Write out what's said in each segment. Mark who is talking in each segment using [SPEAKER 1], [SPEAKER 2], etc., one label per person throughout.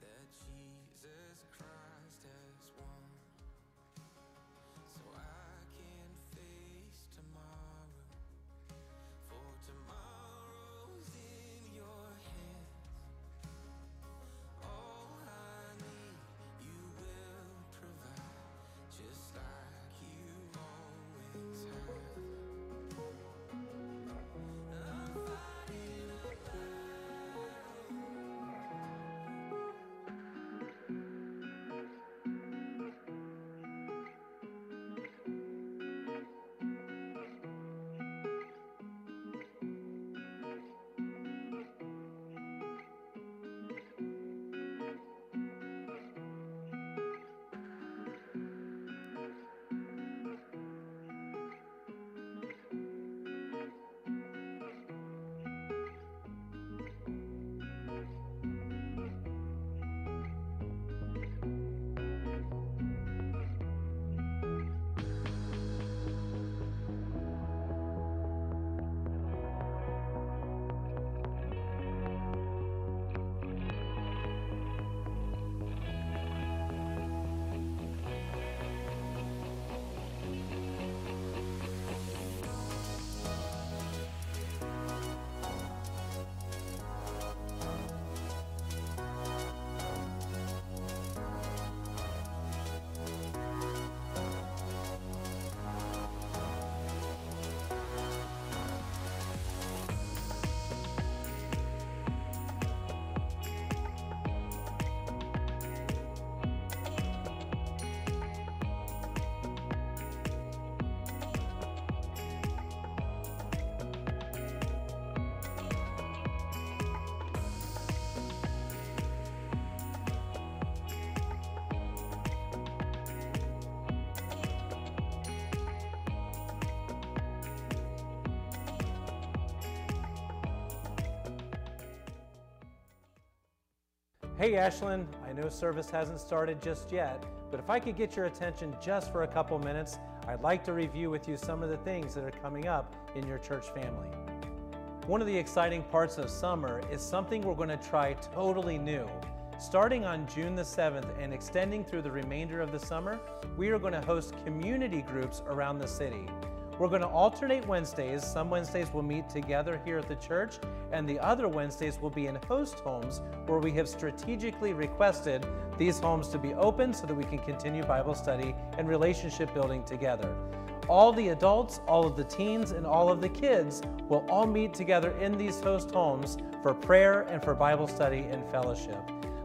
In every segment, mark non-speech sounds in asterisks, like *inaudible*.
[SPEAKER 1] that Jesus Christ.
[SPEAKER 2] Hey Ashland, I know service hasn't started just yet, but if I could get your attention just for a couple minutes, I'd like to review with you some of the things that are coming up in your church family. One of the exciting parts of summer is something we're going to try totally new. Starting on June the 7th and extending through the remainder of the summer, we are going to host community groups around the city. We're going to alternate Wednesdays. Some Wednesdays we'll meet together here at the church, and the other Wednesdays will be in host homes where we have strategically requested these homes to be open so that we can continue Bible study and relationship building together. All the adults, all of the teens, and all of the kids will all meet together in these host homes for prayer and for Bible study and fellowship.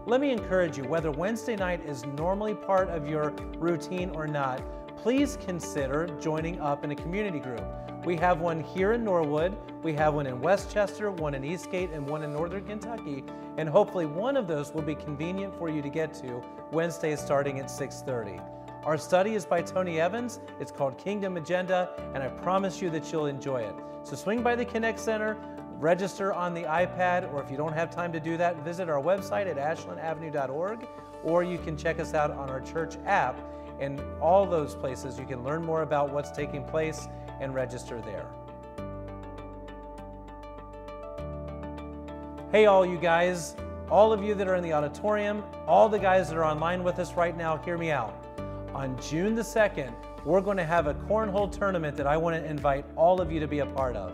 [SPEAKER 2] Let me encourage you, whether Wednesday night is normally part of your routine or not, please consider joining up in a community group. We have one here in Norwood, we have one in Westchester, one in Eastgate, and one in Northern Kentucky, and hopefully one of those will be convenient for you to get to Wednesdays starting at 6:30. Our study is by Tony Evans. It's called Kingdom Agenda, and I promise you that you'll enjoy it. So swing by the Connect Center, register on the iPad, or if you don't have time to do that, visit our website at ashlandavenue.org, or you can check us out on our church app. In all those places, you can learn more about what's taking place and register there. Hey, all you guys, all of you that are in the auditorium, all the guys that are online with us right now, hear me out. On June the 2nd, we're going to have a cornhole tournament that I want to invite all of you to be a part of.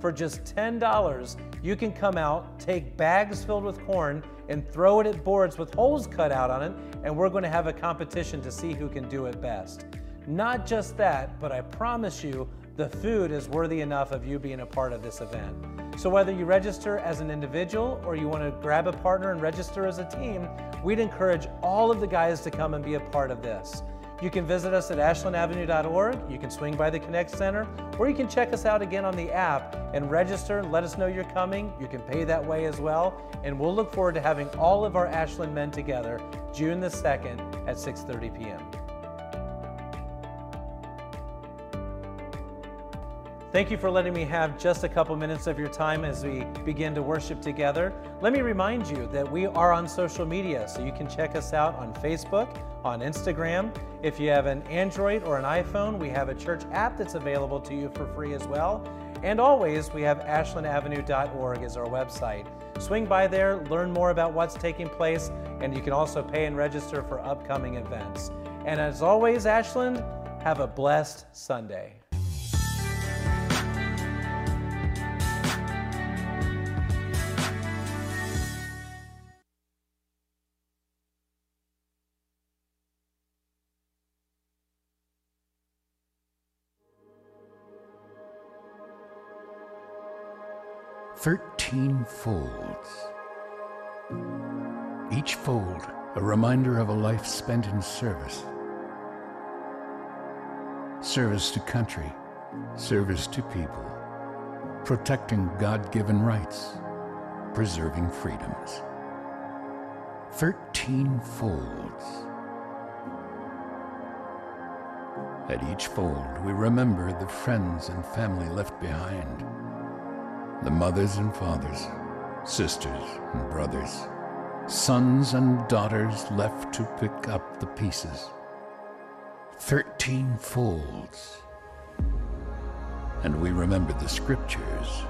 [SPEAKER 2] For just $10, you can come out, take bags filled with corn, and throw it at boards with holes cut out on it, and we're going to have a competition to see who can do it best. Not just that, but I promise you, the food is worthy enough of you being a part of this event. So, whether you register as an individual or you want to grab a partner and register as a team, we'd encourage all of the guys to come and be a part of this. You can visit us at ashlandavenue.org, you can swing by the Connect Center, or you can check us out again on the app and register, let us know you're coming. You can pay that way as well, and we'll look forward to having all of our Ashland men together June the 2nd at 6:30 p.m. Thank you for letting me have just a couple minutes of your time as we begin to worship together. Let me remind you that we are on social media, so you can check us out on Facebook, on Instagram. If you have an Android or an iPhone, we have a church app that's available to you for free as well. And always, we have ashlandavenue.org as our website. Swing by there, learn more about what's taking place, and you can also pay and register for upcoming events. And as always, Ashland, have a blessed Sunday.
[SPEAKER 3] Thirteen folds. Each fold a reminder of a life spent in service. Service to country, service to people, protecting God given rights, preserving freedoms. Thirteen folds. At each fold, we remember the friends and family left behind the mothers and fathers, sisters and brothers, sons and daughters left to pick up the pieces. Thirteen folds. And we remember the scriptures.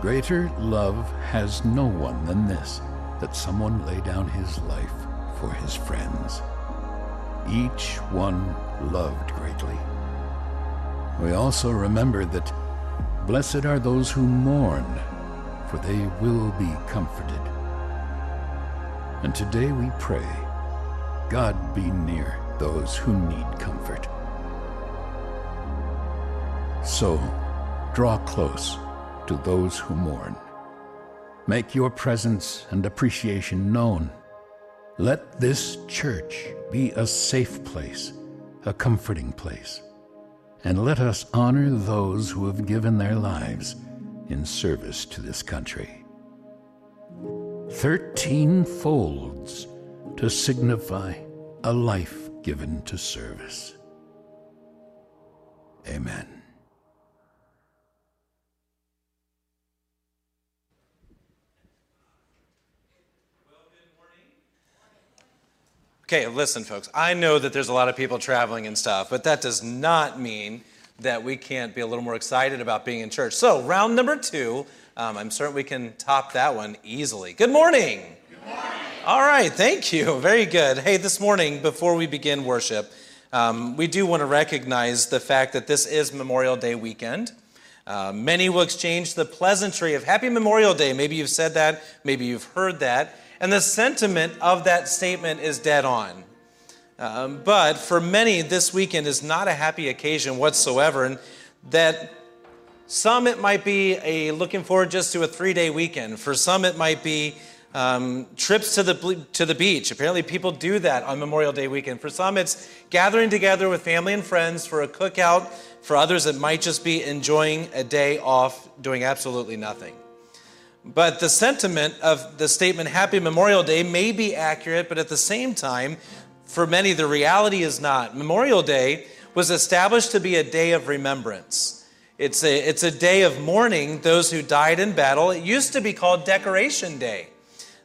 [SPEAKER 3] Greater love has no one than this, that someone lay down his life for his friends. Each one loved greatly. We also remember that Blessed are those who mourn, for they will be comforted. And today we pray, God be near those who need comfort. So, draw close to those who mourn. Make your presence and appreciation known. Let this church be a safe place, a comforting place and let us honor those who have given their lives in service to this country. Thirteen folds to signify a life given to service. Amen.
[SPEAKER 2] Okay, listen, folks. I know that there's a lot of people traveling and stuff, but that does not mean that we can't be a little more excited about being in church. So, round number two, um, I'm certain we can top that one easily. Good morning. Good morning. All right, thank you. Very good. Hey, this morning, before we begin worship, um, we do want to recognize the fact that this is Memorial Day weekend. Uh, many will exchange the pleasantry of Happy Memorial Day. Maybe you've said that, maybe you've heard that. And the sentiment of that statement is dead on. Um, but for many, this weekend is not a happy occasion whatsoever. And that some it might be a looking forward just to a three day weekend. For some, it might be um, trips to the, to the beach. Apparently, people do that on Memorial Day weekend. For some, it's gathering together with family and friends for a cookout. For others, it might just be enjoying a day off doing absolutely nothing. But the sentiment of the statement, Happy Memorial Day, may be accurate, but at the same time, for many, the reality is not. Memorial Day was established to be a day of remembrance. It's a, it's a day of mourning those who died in battle. It used to be called Decoration Day.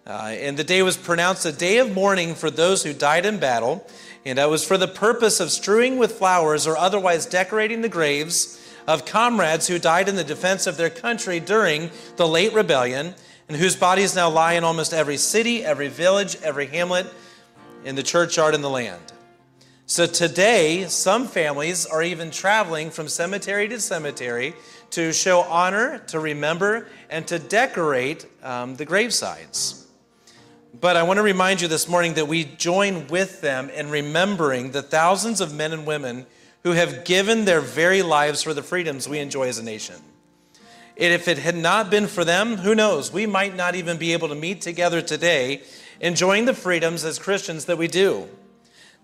[SPEAKER 2] Uh, and the day was pronounced a day of mourning for those who died in battle. And that was for the purpose of strewing with flowers or otherwise decorating the graves of comrades who died in the defense of their country during the late rebellion, and whose bodies now lie in almost every city, every village, every hamlet, in the churchyard in the land. So today, some families are even traveling from cemetery to cemetery to show honor, to remember, and to decorate um, the gravesides. But I want to remind you this morning that we join with them in remembering the thousands of men and women who have given their very lives for the freedoms we enjoy as a nation. And if it had not been for them, who knows? We might not even be able to meet together today enjoying the freedoms as Christians that we do.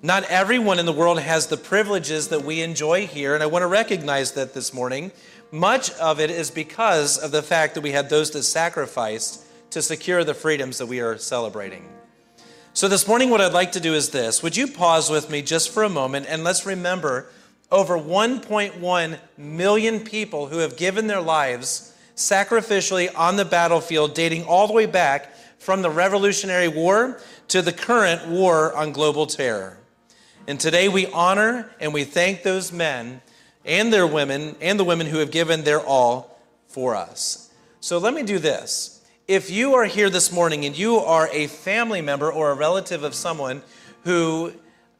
[SPEAKER 2] Not everyone in the world has the privileges that we enjoy here, and I want to recognize that this morning. Much of it is because of the fact that we had those that sacrificed to secure the freedoms that we are celebrating. So, this morning, what I'd like to do is this. Would you pause with me just for a moment and let's remember over 1.1 million people who have given their lives sacrificially on the battlefield, dating all the way back from the Revolutionary War to the current war on global terror. And today we honor and we thank those men and their women and the women who have given their all for us. So let me do this. If you are here this morning and you are a family member or a relative of someone who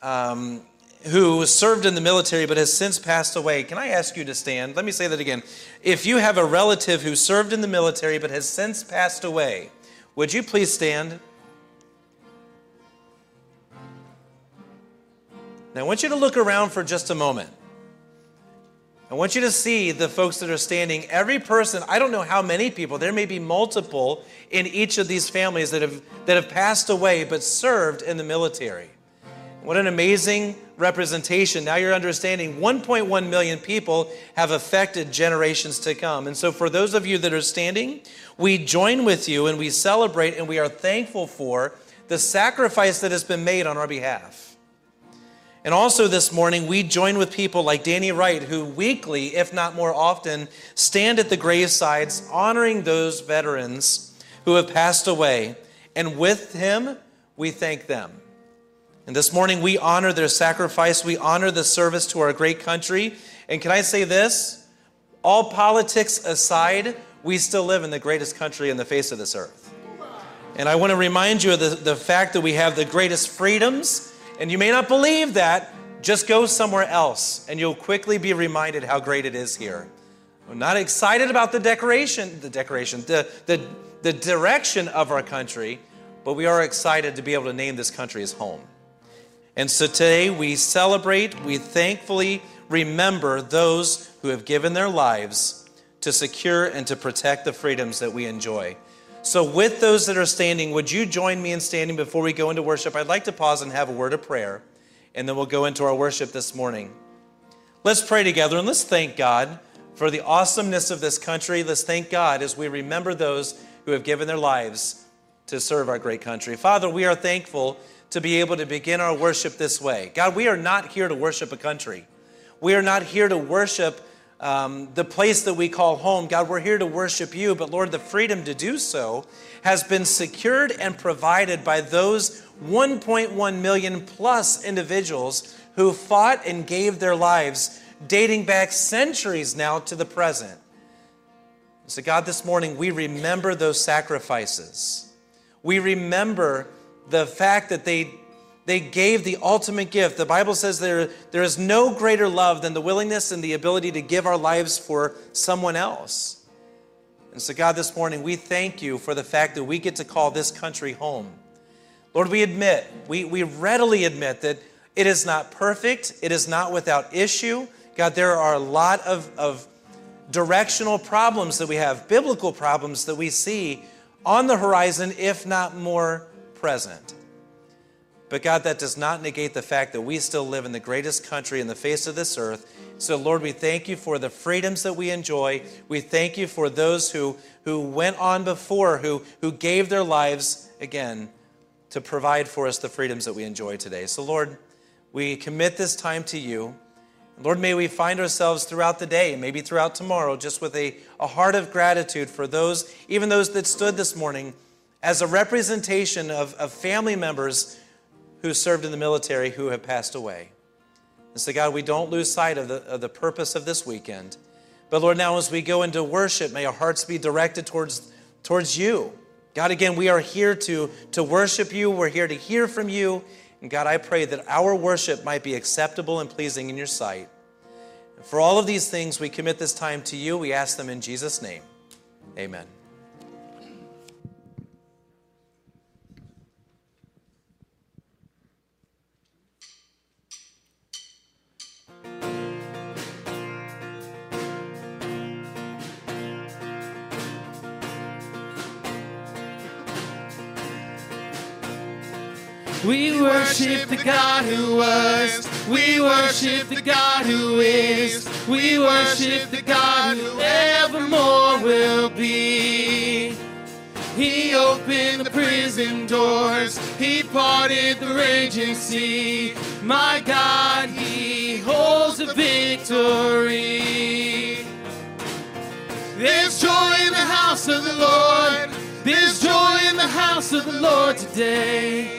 [SPEAKER 2] um, who served in the military but has since passed away, can I ask you to stand? Let me say that again. If you have a relative who served in the military but has since passed away, would you please stand? Now, I want you to look around for just a moment. I want you to see the folks that are standing. Every person, I don't know how many people, there may be multiple in each of these families that have, that have passed away but served in the military. What an amazing representation. Now you're understanding 1.1 million people have affected generations to come. And so, for those of you that are standing, we join with you and we celebrate and we are thankful for the sacrifice that has been made on our behalf. And also this morning, we join with people like Danny Wright, who weekly, if not more often, stand at the gravesides honoring those veterans who have passed away. And with him, we thank them. And this morning, we honor their sacrifice. We honor the service to our great country. And can I say this? All politics aside, we still live in the greatest country in the face of this earth. And I want to remind you of the, the fact that we have the greatest freedoms. And you may not believe that. Just go somewhere else, and you'll quickly be reminded how great it is here. We're not excited about the decoration, the decoration, the, the, the direction of our country, but we are excited to be able to name this country as home. And so today we celebrate, we thankfully remember those who have given their lives to secure and to protect the freedoms that we enjoy. So, with those that are standing, would you join me in standing before we go into worship? I'd like to pause and have a word of prayer, and then we'll go into our worship this morning. Let's pray together and let's thank God for the awesomeness of this country. Let's thank God as we remember those who have given their lives to serve our great country. Father, we are thankful to be able to begin our worship this way. God, we are not here to worship a country. We are not here to worship um, the place that we call home. God, we're here to worship you, but Lord, the freedom to do so has been secured and provided by those 1.1 million plus individuals who fought and gave their lives dating back centuries now to the present. So, God, this morning we remember those sacrifices. We remember the fact that they they gave the ultimate gift. The Bible says there, there is no greater love than the willingness and the ability to give our lives for someone else. And so, God, this morning, we thank you for the fact that we get to call this country home. Lord, we admit, we, we readily admit that it is not perfect, it is not without issue. God, there are a lot of, of directional problems that we have, biblical problems that we see on the horizon, if not more present. But God, that does not negate the fact that we still live in the greatest country in the face of this earth. So, Lord, we thank you for the freedoms that we enjoy. We thank you for those who, who went on before, who, who gave their lives, again, to provide for us the freedoms that we enjoy today. So, Lord, we commit this time to you. Lord, may we find ourselves throughout the day, maybe throughout tomorrow, just with a, a heart of gratitude for those, even those that stood this morning as a representation of, of family members who served in the military who have passed away. And so, God, we don't lose sight of the, of the purpose of this weekend. But Lord, now as we go into worship, may our hearts be directed towards, towards you. God, again, we are here to, to worship you. We're here to hear from you. And God, I pray that our worship might be acceptable and pleasing in your sight. And for all of these things, we commit this time to you. We ask them in Jesus' name. Amen.
[SPEAKER 1] We worship the God who was. We worship the God who is. We worship the God who evermore will be. He opened the prison doors. He parted the raging sea. My God, He holds the victory. There's joy in the house of the Lord. There's joy in the house of the Lord today.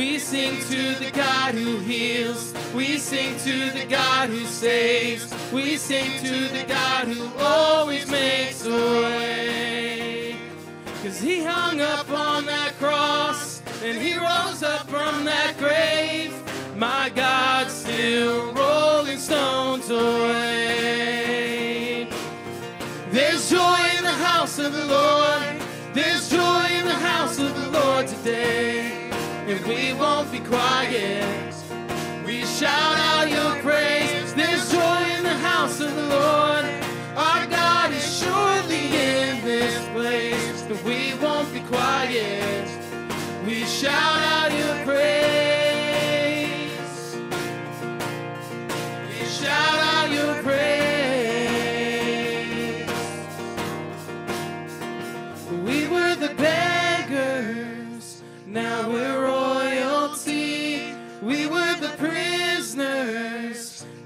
[SPEAKER 1] We sing to the God who heals. We sing to the God who saves. We sing to the God who always makes a way. Cause he hung up on that cross and he rose up from that grave. My God still rolling stones away. There's joy in the house of the Lord. There's joy in the house of the Lord today. And we won't be quiet. We shout out your praise. There's joy in the house of the Lord. Our God is surely in this place. And we won't be quiet. We shout out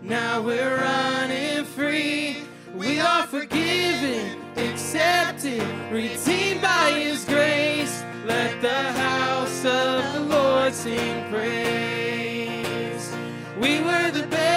[SPEAKER 1] now we're running free. We are forgiven, accepted, redeemed by His grace. Let the house of the Lord sing praise. We were the beggars,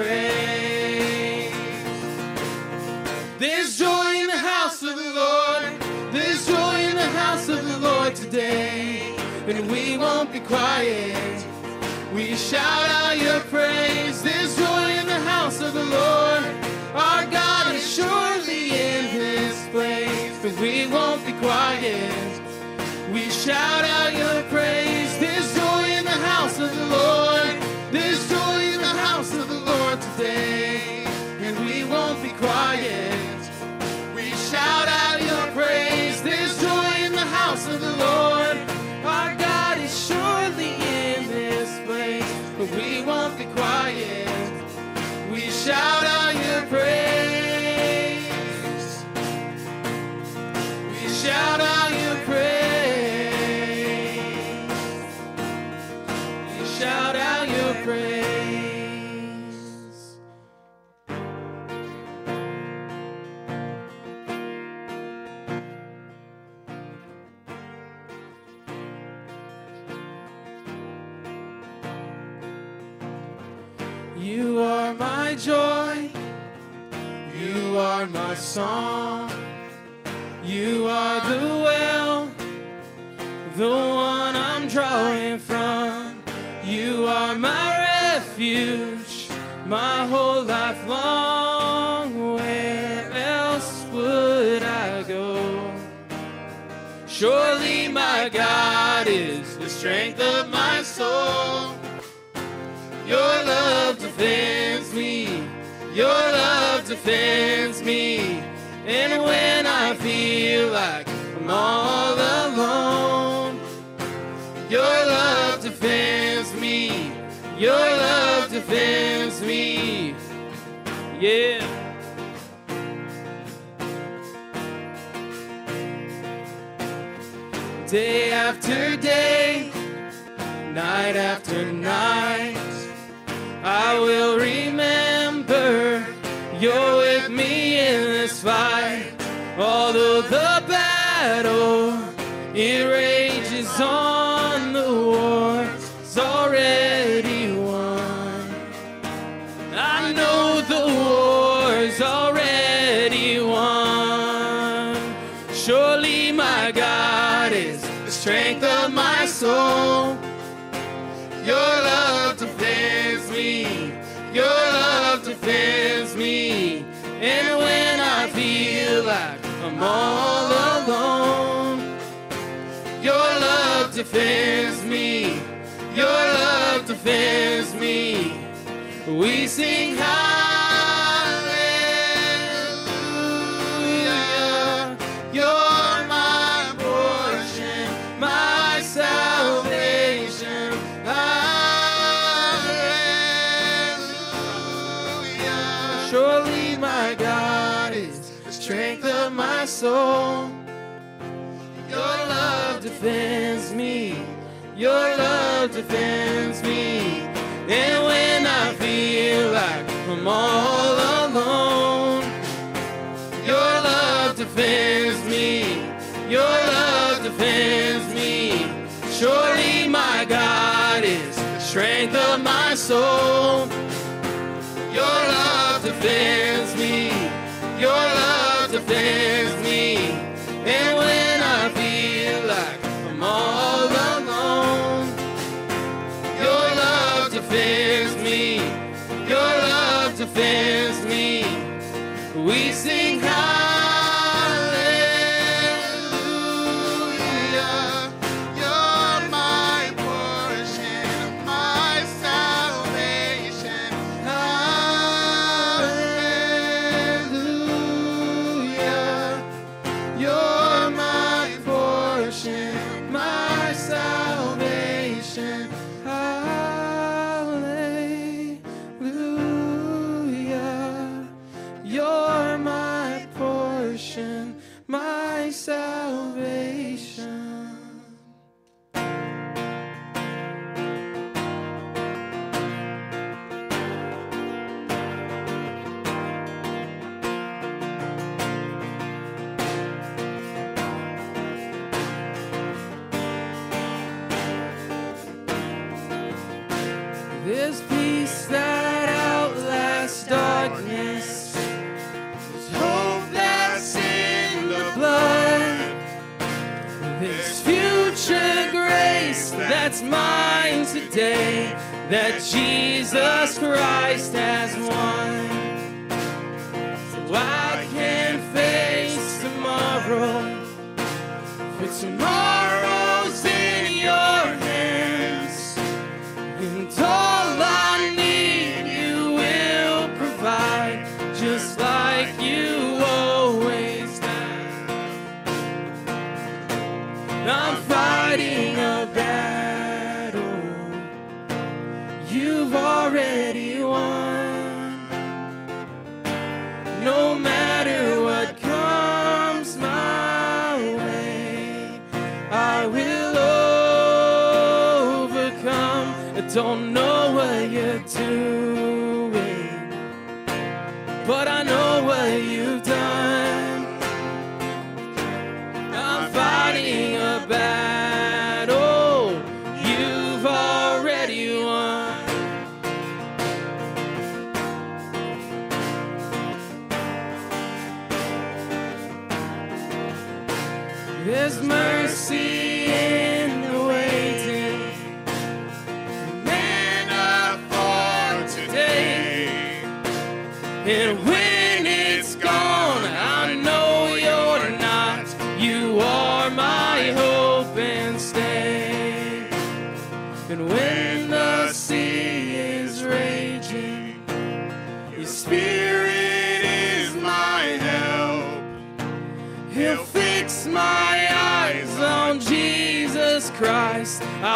[SPEAKER 1] praise. There's joy in the house of the Lord. There's joy in the house of the Lord today. And we won't be quiet. We shout out your praise. There's joy in the house of the Lord. Our God is surely in this place. But we won't be quiet. We shout out your praise. Shout song. You are the well, the one I'm drawing from. You are my refuge, my whole life long. Where else would I go? Surely my God is the strength of my soul. Your love defends me. Your love defends me. And when I feel like I'm all alone, your love defends me. Your love defends me. Yeah. Day after day, night after night. I will remember you're with me in this fight. Although the battle it rages on, the war's already won. I know the war's already won. Surely my God is the strength of my soul. Your defends me. And when I feel like I'm all alone, your love defends me. Your love defends me. We sing hallelujah. soul. Your love defends me. Your love defends me. And when I feel like I'm all alone, your love defends me. Your love defends me. Surely my God is the strength of my soul. Your love defends And when I feel like I'm all alone, your love defends me. Your love defends me. We sing that Jesus Christ has won. I will overcome. I don't know what you're doing, but I know.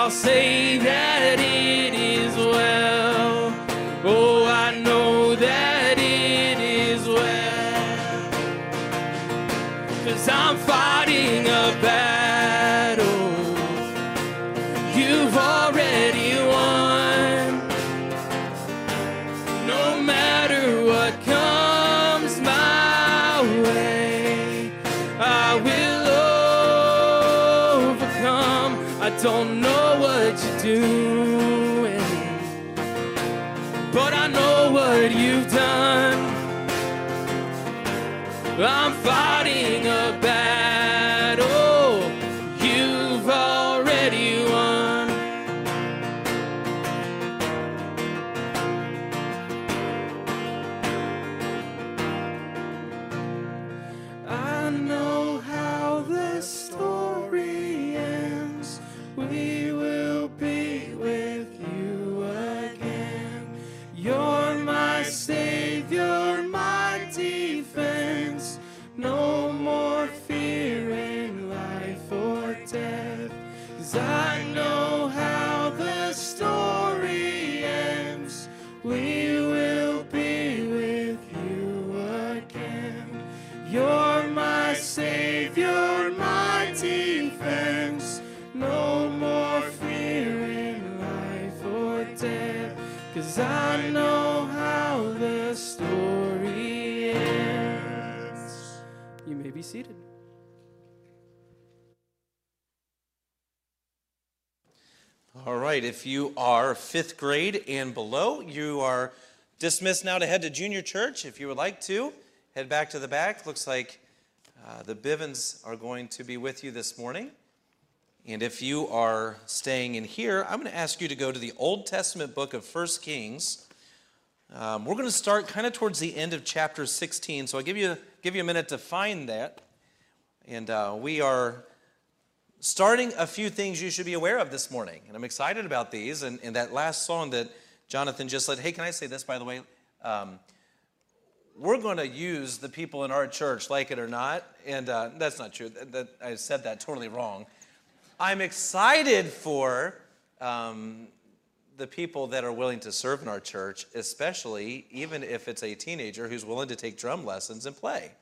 [SPEAKER 1] I'll say that it is well. Oh, I know that it is well. Cause I'm
[SPEAKER 2] right, if you are fifth grade and below, you are dismissed now to head to junior church. If you would like to, head back to the back. Looks like uh, the Bivens are going to be with you this morning. And if you are staying in here, I'm going to ask you to go to the Old Testament book of First Kings. Um, we're going to start kind of towards the end of chapter 16, so I'll give you, give you a minute to find that. And uh, we are starting a few things you should be aware of this morning. And I'm excited about these. And, and that last song that Jonathan just said, hey, can I say this, by the way? Um, we're going to use the people in our church, like it or not. And uh, that's not true. That, that, I said that totally wrong. I'm excited for um, the people that are willing to serve in our church, especially even if it's a teenager who's willing to take drum lessons and play.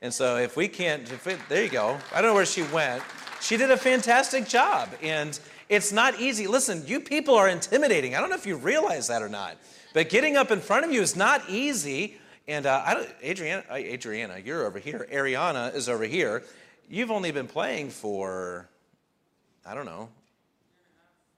[SPEAKER 2] And so if we can't, if it, there you go. I don't know where she went. She did a fantastic job. And it's not easy. Listen, you people are intimidating. I don't know if you realize that or not. But getting up in front of you is not easy. And uh, I don't, Adriana, uh, Adriana, you're over here. Ariana is over here. You've only been playing for, I don't know,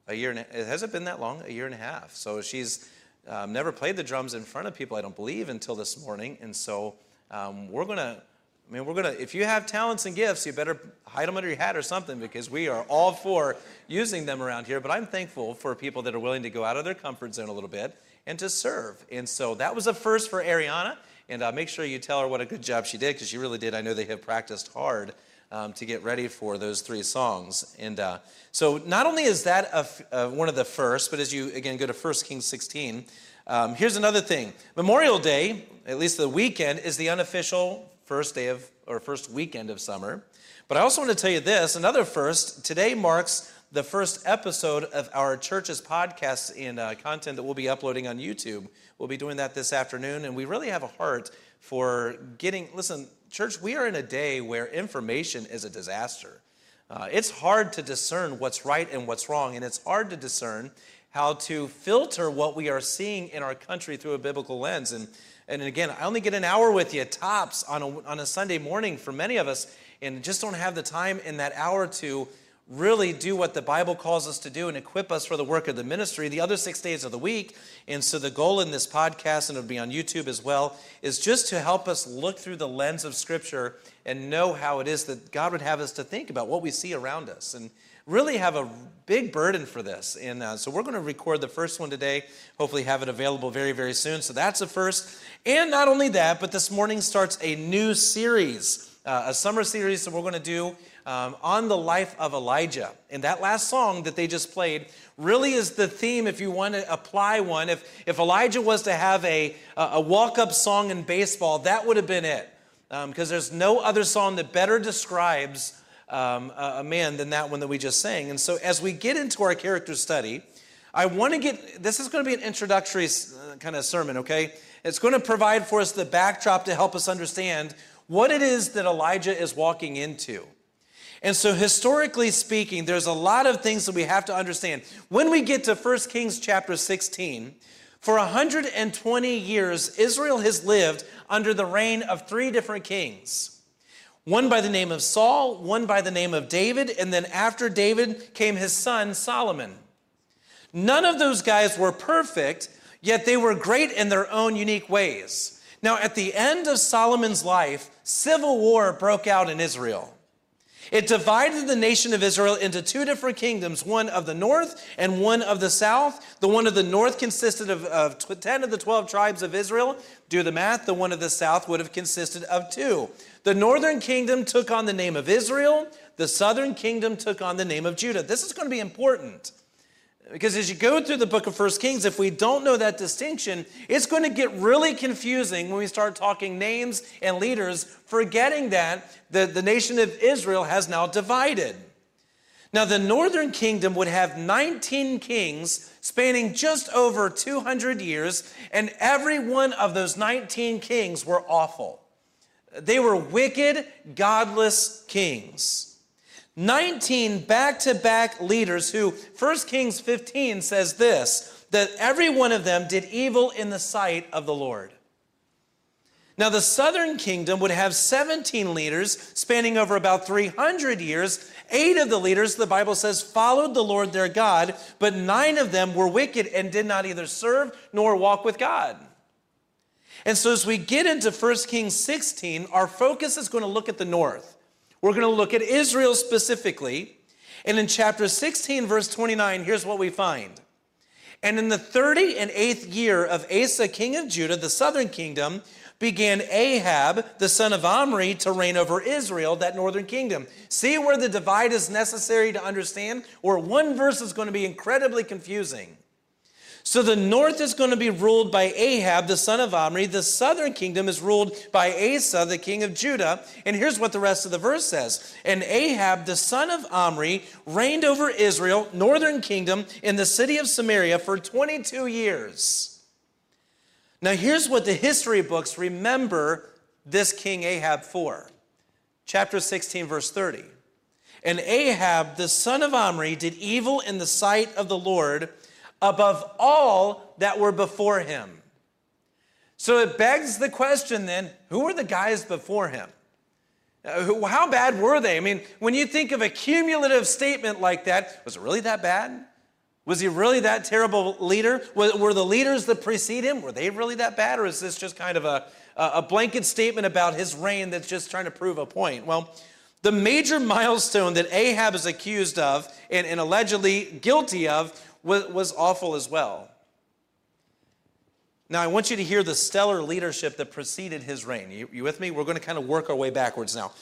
[SPEAKER 2] a year and a, it hasn't been that long, a year and a half. So she's um, never played the drums in front of people, I don't believe, until this morning. And so um, we're going to I mean, we're going to, if you have talents and gifts, you better hide them under your hat or something because we are all for using them around here. But I'm thankful for people that are willing to go out of their comfort zone a little bit and to serve. And so that was a first for Ariana. And uh, make sure you tell her what a good job she did because she really did. I know they have practiced hard um, to get ready for those three songs. And uh, so not only is that a, uh, one of the first, but as you again go to 1 Kings 16, um, here's another thing Memorial Day, at least the weekend, is the unofficial first day of, or first weekend of summer. But I also want to tell you this another first. Today marks the first episode of our church's podcast and uh, content that we'll be uploading on YouTube. We'll be doing that this afternoon, and we really have a heart for getting, listen, church, we are in a day where information is a disaster. Uh, it's hard to discern what's right and what's wrong, and it's hard to discern how to filter what we are seeing in our country through a biblical lens. And and again, I only get an hour with you tops on a, on a Sunday morning for many of us, and just don't have the time in that hour to really do what the Bible calls us to do and equip us for the work of the ministry the other six days of the week. And so, the goal in this podcast, and it'll be on YouTube as well, is just to help us look through the lens of Scripture and know how it is that God would have us to think about what we see around us. And really have a big burden for this. And uh, so we're going to record the first one today, hopefully, have it available very, very soon. So that's the first. And not only that, but this morning starts a new series, uh, a summer series that we're going to do um, on the life of Elijah. And that last song that they just played really is the theme if you want to apply one. If, if Elijah was to have a, a walk up song in baseball, that would have been it. Because um, there's no other song that better describes um, a man than that one that we just sang. And so as we get into our character study, I want to get this is going to be an introductory uh, kind of sermon, okay? It's going to provide for us the backdrop to help us understand what it is that Elijah is walking into. And so, historically speaking, there's a lot of things that we have to understand. When we get to 1 Kings chapter 16, for 120 years, Israel has lived under the reign of three different kings one by the name of Saul, one by the name of David, and then after David came his son Solomon. None of those guys were perfect, yet they were great in their own unique ways. Now, at the end of Solomon's life, civil war broke out in Israel. It divided the nation of Israel into two different kingdoms, one of the north and one of the south. The one of the north consisted of, of 10 of the 12 tribes of Israel. Do the math, the one of the south would have consisted of two. The northern kingdom took on the name of Israel, the southern kingdom took on the name of Judah. This is going to be important. Because as you go through the book of First Kings, if we don't know that distinction, it's going to get really confusing when we start talking names and leaders, forgetting that the, the nation of Israel has now divided. Now, the northern kingdom would have 19 kings spanning just over 200 years, and every one of those 19 kings were awful. They were wicked, godless kings. 19 back to back leaders who 1 Kings 15 says this that every one of them did evil in the sight of the Lord. Now, the southern kingdom would have 17 leaders spanning over about 300 years. Eight of the leaders, the Bible says, followed the Lord their God, but nine of them were wicked and did not either serve nor walk with God. And so, as we get into 1 Kings 16, our focus is going to look at the north. We're going to look at Israel specifically. And in chapter 16, verse 29, here's what we find. And in the 30 and eighth year of Asa, king of Judah, the southern kingdom, began Ahab, the son of Omri, to reign over Israel, that northern kingdom. See where the divide is necessary to understand? Or one verse is going to be incredibly confusing. So the north is going to be ruled by Ahab, the son of Omri. The southern kingdom is ruled by Asa, the king of Judah. And here's what the rest of the verse says And Ahab, the son of Omri, reigned over Israel, northern kingdom, in the city of Samaria for 22 years. Now, here's what the history books remember this king Ahab for. Chapter 16, verse 30. And Ahab, the son of Omri, did evil in the sight of the Lord above all that were before him. So it begs the question then who were the guys before him? Uh, how bad were they? I mean, when you think of a cumulative statement like that, was it really that bad? Was he really that terrible leader? Were the leaders that precede him, were they really that bad? Or is this just kind of a, a blanket statement about his reign that's just trying to prove a point? Well, the major milestone that Ahab is accused of and, and allegedly guilty of was, was awful as well. Now, I want you to hear the stellar leadership that preceded his reign. You, you with me? We're going to kind of work our way backwards now.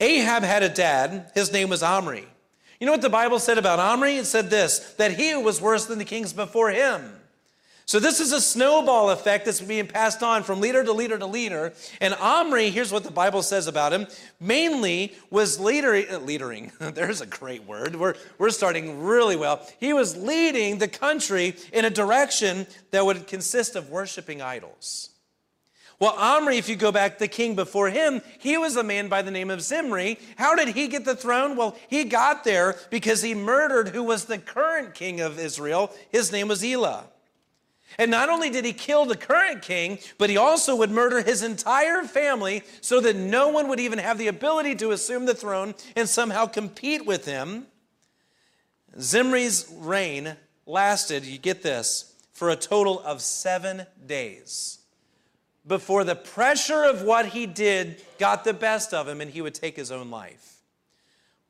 [SPEAKER 2] Ahab had a dad. His name was Omri. You know what the Bible said about Omri? It said this that he was worse than the kings before him. So this is a snowball effect that's being passed on from leader to leader to leader. And Omri, here's what the Bible says about him, mainly was uh, leadering. *laughs* There's a great word. We're, we're starting really well. He was leading the country in a direction that would consist of worshiping idols. Well, Omri, if you go back, the king before him, he was a man by the name of Zimri. How did he get the throne? Well, he got there because he murdered who was the current king of Israel. His name was Elah. And not only did he kill the current king, but he also would murder his entire family so that no one would even have the ability to assume the throne and somehow compete with him. Zimri's reign lasted, you get this, for a total of seven days before the pressure of what he did got the best of him and he would take his own life.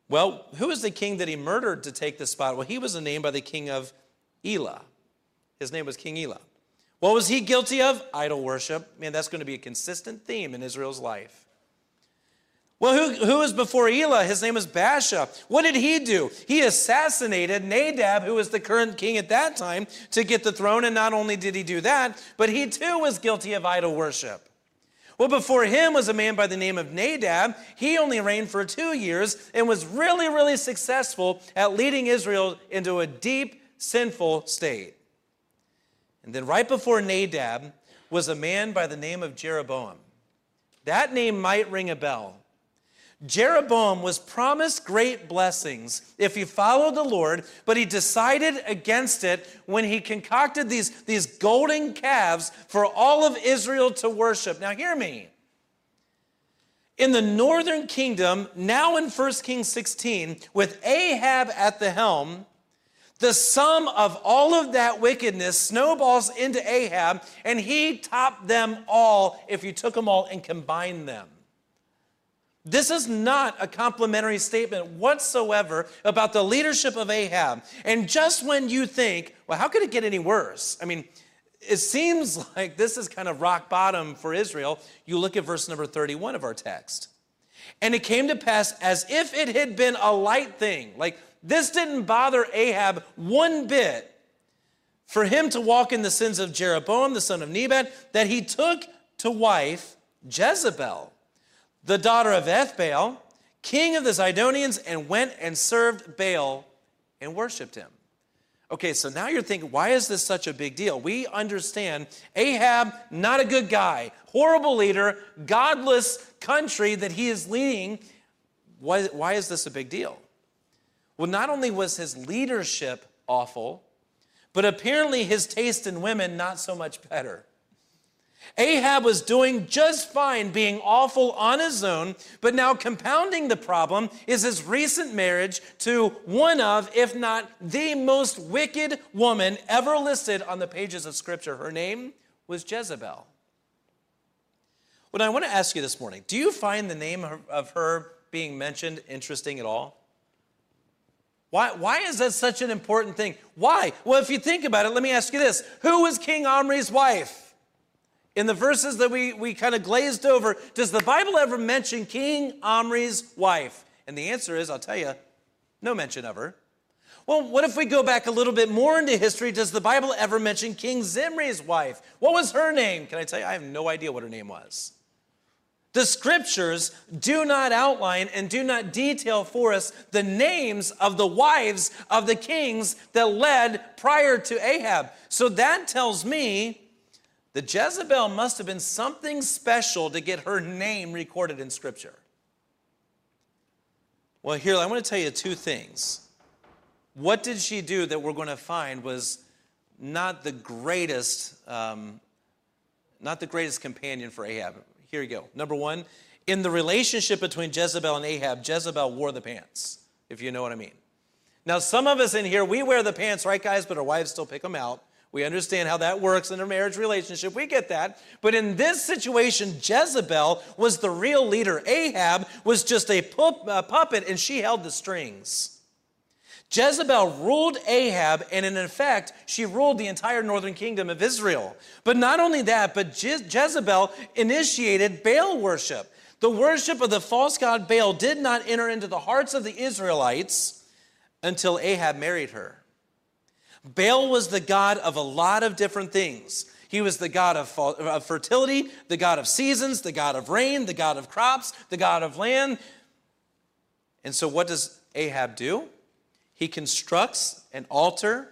[SPEAKER 2] Well, who was the king that he murdered to take the spot? Well, he was named by the king of Elah. His name was King Elah. What was he guilty of? Idol worship. Man, that's going to be a consistent theme in Israel's life. Well, who, who was before Elah? His name was Baasha. What did he do? He assassinated Nadab, who was the current king at that time, to get the throne. And not only did he do that, but he too was guilty of idol worship. Well, before him was a man by the name of Nadab. He only reigned for two years and was really, really successful at leading Israel into a deep, sinful state. And then right before Nadab was a man by the name of Jeroboam. That name might ring a bell. Jeroboam was promised great blessings if he followed the Lord, but he decided against it when he concocted these, these golden calves for all of Israel to worship. Now, hear me. In the northern kingdom, now in 1 Kings 16, with Ahab at the helm, the sum of all of that wickedness snowballs into Ahab, and he topped them all if you took them all and combined them. This is not a complimentary statement whatsoever about the leadership of Ahab. And just when you think, well, how could it get any worse? I mean, it seems *laughs* like this is kind of rock bottom for Israel. You look at verse number 31 of our text. And it came to pass as if it had been a light thing, like this didn't bother Ahab one bit for him to walk in the sins of Jeroboam, the son of Nebat, that he took to wife Jezebel, the daughter of Ethbaal, king of the Zidonians, and went and served Baal and worshiped him. Okay, so now you're thinking, why is this such a big deal? We understand Ahab, not a good guy, horrible leader, godless country that he is leading why, why is this a big deal? Well, not only was his leadership awful, but apparently his taste in women not so much better. Ahab was doing just fine being awful on his own, but now compounding the problem is his recent marriage to one of, if not the most wicked woman ever listed on the pages of Scripture. Her name was Jezebel. What I want to ask you this morning do you find the name of her being mentioned interesting at all? Why, why is that such an important thing? Why? Well, if you think about it, let me ask you this Who was King Omri's wife? In the verses that we, we kind of glazed over, does the Bible ever mention King Omri's wife? And the answer is, I'll tell you, no mention of her. Well, what if we go back a little bit more into history? Does the Bible ever mention King Zimri's wife? What was her name? Can I tell you? I have no idea what her name was. The scriptures do not outline and do not detail for us the names of the wives of the kings that led prior to Ahab. So that tells me that Jezebel must have been something special to get her name recorded in Scripture. Well, here, I want to tell you two things. What did she do that we're going to find was not the greatest, um, not the greatest companion for Ahab? Here you go. Number one, in the relationship between Jezebel and Ahab, Jezebel wore the pants, if you know what I mean. Now, some of us in here, we wear the pants, right, guys? But our wives still pick them out. We understand how that works in a marriage relationship. We get that. But in this situation, Jezebel was the real leader. Ahab was just a puppet and she held the strings. Jezebel ruled Ahab, and in effect, she ruled the entire northern kingdom of Israel. But not only that, but Je- Jezebel initiated Baal worship. The worship of the false god Baal did not enter into the hearts of the Israelites until Ahab married her. Baal was the god of a lot of different things. He was the god of, of fertility, the god of seasons, the god of rain, the god of crops, the god of land. And so, what does Ahab do? He constructs an altar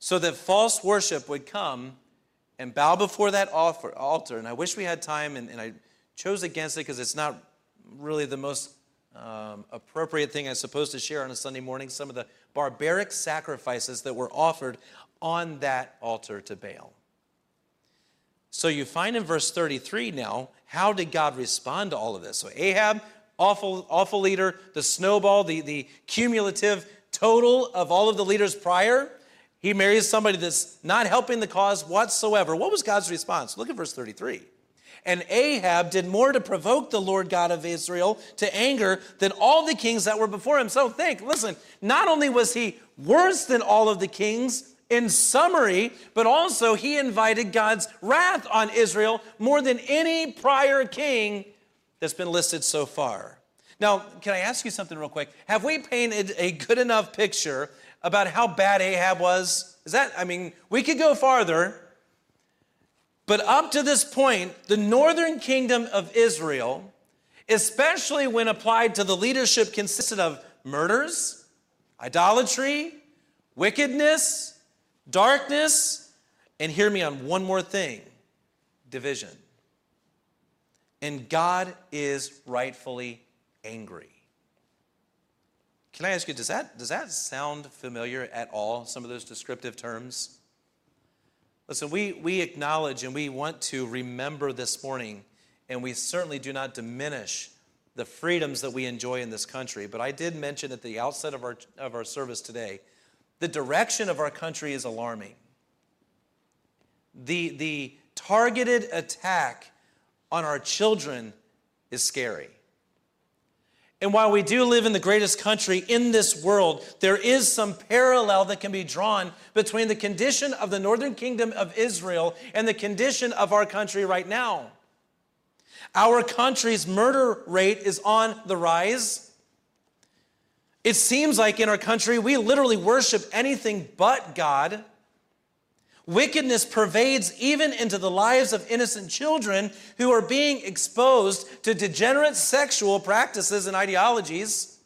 [SPEAKER 2] so that false worship would come and bow before that altar. And I wish we had time, and, and I chose against it because it's not really the most um, appropriate thing, I'm supposed to share on a Sunday morning some of the barbaric sacrifices that were offered on that altar to Baal. So you find in verse 33 now, how did God respond to all of this? So Ahab, awful, awful leader, the snowball, the, the cumulative total of all of the leaders prior. He marries somebody that's not helping the cause whatsoever. What was God's response? Look at verse 33. And Ahab did more to provoke the Lord God of Israel to anger than all the kings that were before him. So think, listen, not only was he worse than all of the kings in summary, but also he invited God's wrath on Israel more than any prior king that's been listed so far. Now, can I ask you something real quick? Have we painted a good enough picture about how bad Ahab was? Is that, I mean, we could go farther, but up to this point, the northern kingdom of Israel, especially when applied to the leadership, consisted of murders, idolatry, wickedness, darkness, and hear me on one more thing division. And God is rightfully angry. Can I ask you, does that, does that sound familiar at all, some of those descriptive terms? Listen, we, we acknowledge and we want to remember this morning, and we certainly do not diminish the freedoms that we enjoy in this country. But I did mention at the outset of our, of our service today the direction of our country is alarming. The, the targeted attack on our children is scary. And while we do live in the greatest country in this world, there is some parallel that can be drawn between the condition of the northern kingdom of Israel and the condition of our country right now. Our country's murder rate is on the rise. It seems like in our country we literally worship anything but God. Wickedness pervades even into the lives of innocent children who are being exposed to degenerate sexual practices and ideologies.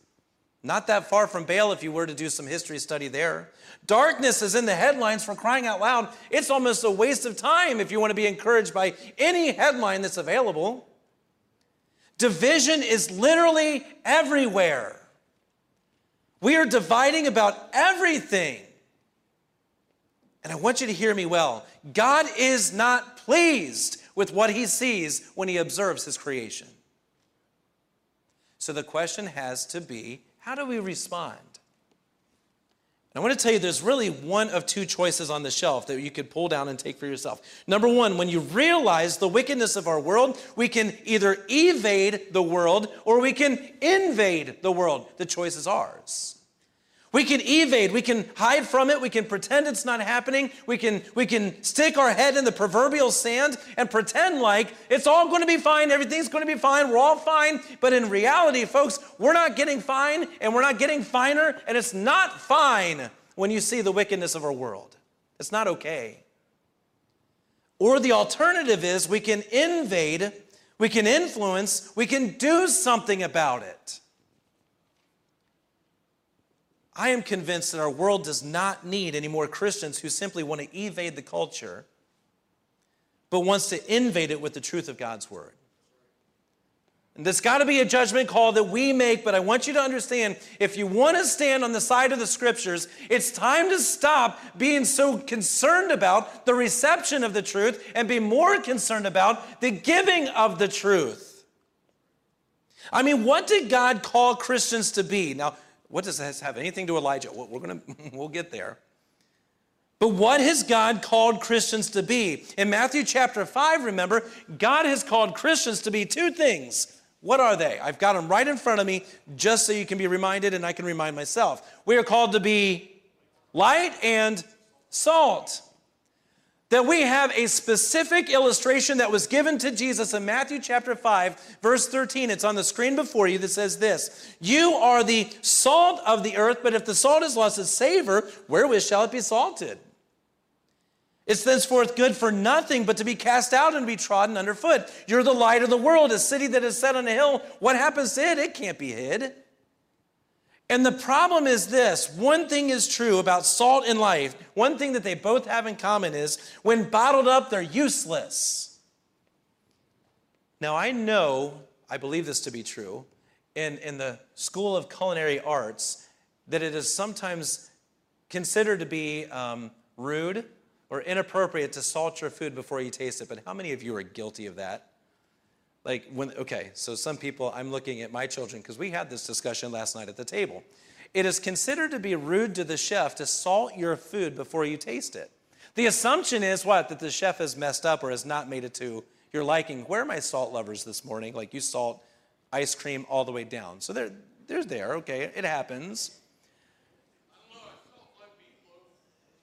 [SPEAKER 2] Not that far from Baal if you were to do some history study there. Darkness is in the headlines for crying out loud. It's almost a waste of time if you want to be encouraged by any headline that's available. Division is literally everywhere. We are dividing about everything. And I want you to hear me well. God is not pleased with what he sees when he observes his creation. So the question has to be how do we respond? I want to tell you there's really one of two choices on the shelf that you could pull down and take for yourself. Number one, when you realize the wickedness of our world, we can either evade the world or we can invade the world. The choice is ours. We can evade, we can hide from it, we can pretend it's not happening, we can, we can stick our head in the proverbial sand and pretend like it's all going to be fine, everything's going to be fine, we're all fine. But in reality, folks, we're not getting fine and we're not getting finer, and it's not fine when you see the wickedness of our world. It's not okay. Or the alternative is we can invade, we can influence, we can do something about it. I am convinced that our world does not need any more Christians who simply want to evade the culture, but wants to invade it with the truth of God's word. And there's got to be a judgment call that we make, but I want you to understand if you want to stand on the side of the scriptures, it's time to stop being so concerned about the reception of the truth and be more concerned about the giving of the truth. I mean, what did God call Christians to be? Now, what does this have anything to Elijah? We're gonna, *laughs* we'll get there. But what has God called Christians to be? In Matthew chapter 5, remember, God has called Christians to be two things. What are they? I've got them right in front of me just so you can be reminded and I can remind myself. We are called to be light and salt that we have a specific illustration that was given to Jesus in Matthew chapter 5, verse 13. It's on the screen before you that says this You are the salt of the earth, but if the salt has lost its savor, wherewith shall it be salted? It's thenceforth good for nothing but to be cast out and be trodden underfoot. You're the light of the world, a city that is set on a hill. What happens to it? It can't be hid. And the problem is this one thing is true about salt and life. One thing that they both have in common is when bottled up, they're useless. Now, I know, I believe this to be true, in, in the School of Culinary Arts, that it is sometimes considered to be um, rude or inappropriate to salt your food before you taste it. But how many of you are guilty of that? Like when, okay, so some people, I'm looking at my children because we had this discussion last night at the table. It is considered to be rude to the chef to salt your food before you taste it. The assumption is what? That the chef has messed up or has not made it to your liking. Where are my salt lovers this morning? Like you salt ice cream all the way down. So they're, there, okay, it happens.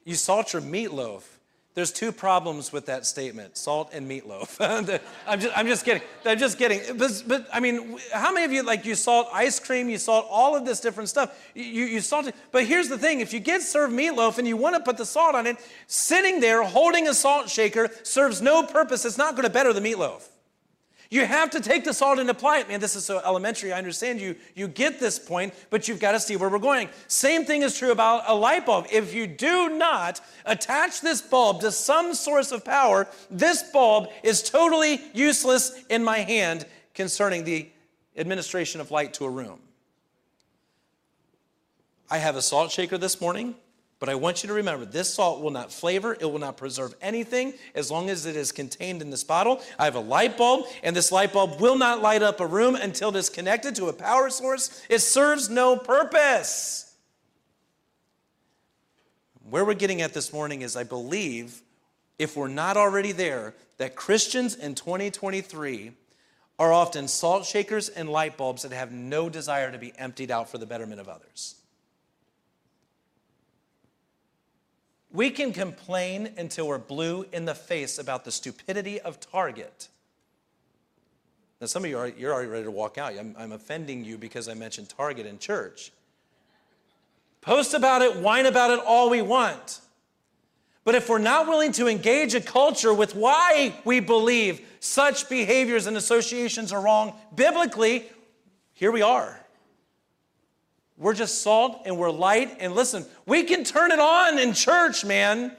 [SPEAKER 2] You salt your meatloaf. There's two problems with that statement salt and meatloaf. *laughs* I'm, just, I'm just kidding. I'm just kidding. But, but, I mean, how many of you, like, you salt ice cream, you salt all of this different stuff? You, you salt it. But here's the thing if you get served meatloaf and you want to put the salt on it, sitting there holding a salt shaker serves no purpose. It's not going to better the meatloaf. You have to take the salt and apply it. Man, this is so elementary. I understand you. You get this point, but you've got to see where we're going. Same thing is true about a light bulb. If you do not attach this bulb to some source of power, this bulb is totally useless in my hand concerning the administration of light to a room. I have a salt shaker this morning. But I want you to remember this salt will not flavor, it will not preserve anything as long as it is contained in this bottle. I have a light bulb, and this light bulb will not light up a room until it is connected to a power source. It serves no purpose. Where we're getting at this morning is I believe, if we're not already there, that Christians in 2023 are often salt shakers and light bulbs that have no desire to be emptied out for the betterment of others. We can complain until we're blue in the face about the stupidity of Target. Now, some of you are you're already ready to walk out. I'm, I'm offending you because I mentioned Target in church. Post about it, whine about it all we want. But if we're not willing to engage a culture with why we believe such behaviors and associations are wrong biblically, here we are. We're just salt and we're light. And listen, we can turn it on in church, man.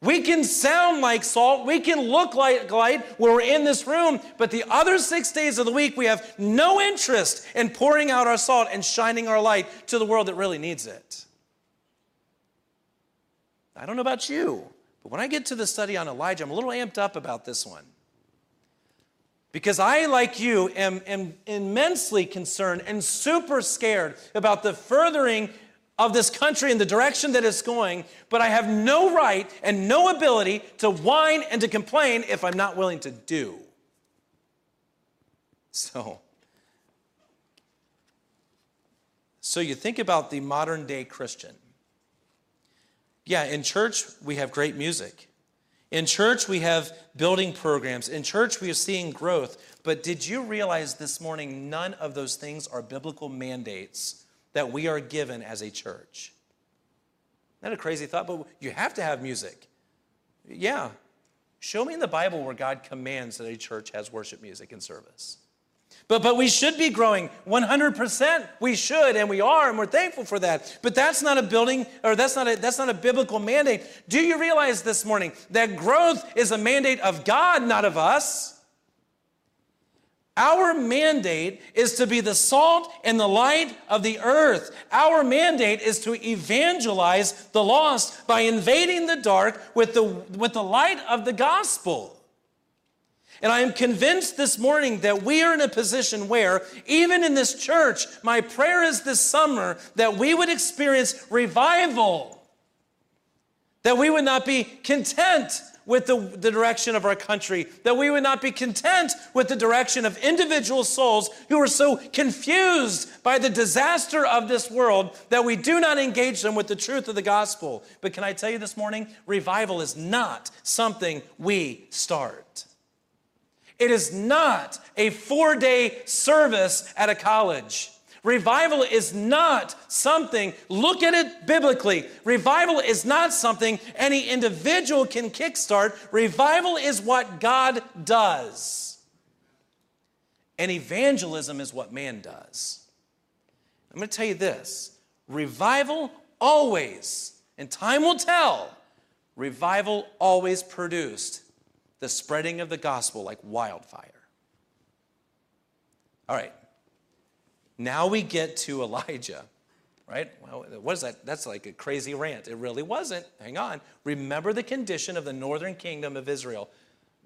[SPEAKER 2] We can sound like salt. We can look like light when we're in this room. But the other six days of the week, we have no interest in pouring out our salt and shining our light to the world that really needs it. I don't know about you, but when I get to the study on Elijah, I'm a little amped up about this one. Because I, like you, am, am immensely concerned and super scared about the furthering of this country in the direction that it's going, but I have no right and no ability to whine and to complain if I'm not willing to do. So, so you think about the modern day Christian. Yeah, in church we have great music. In church we have building programs. In church we are seeing growth. But did you realize this morning none of those things are biblical mandates? that we are given as a church. Not a crazy thought, but you have to have music. Yeah. Show me in the Bible where God commands that a church has worship music and service. But, but we should be growing 100%. We should, and we are, and we're thankful for that. But that's not a building, or that's not a, that's not a biblical mandate. Do you realize this morning that growth is a mandate of God, not of us? Our mandate is to be the salt and the light of the earth. Our mandate is to evangelize the lost by invading the dark with the, with the light of the gospel. And I am convinced this morning that we are in a position where, even in this church, my prayer is this summer that we would experience revival, that we would not be content with the, the direction of our country, that we would not be content with the direction of individual souls who are so confused by the disaster of this world that we do not engage them with the truth of the gospel. But can I tell you this morning, revival is not something we start. It is not a four day service at a college. Revival is not something, look at it biblically. Revival is not something any individual can kickstart. Revival is what God does. And evangelism is what man does. I'm going to tell you this revival always, and time will tell, revival always produced the spreading of the gospel like wildfire. All right, now we get to Elijah, right? Well, what is that? That's like a crazy rant. It really wasn't. Hang on. Remember the condition of the northern kingdom of Israel.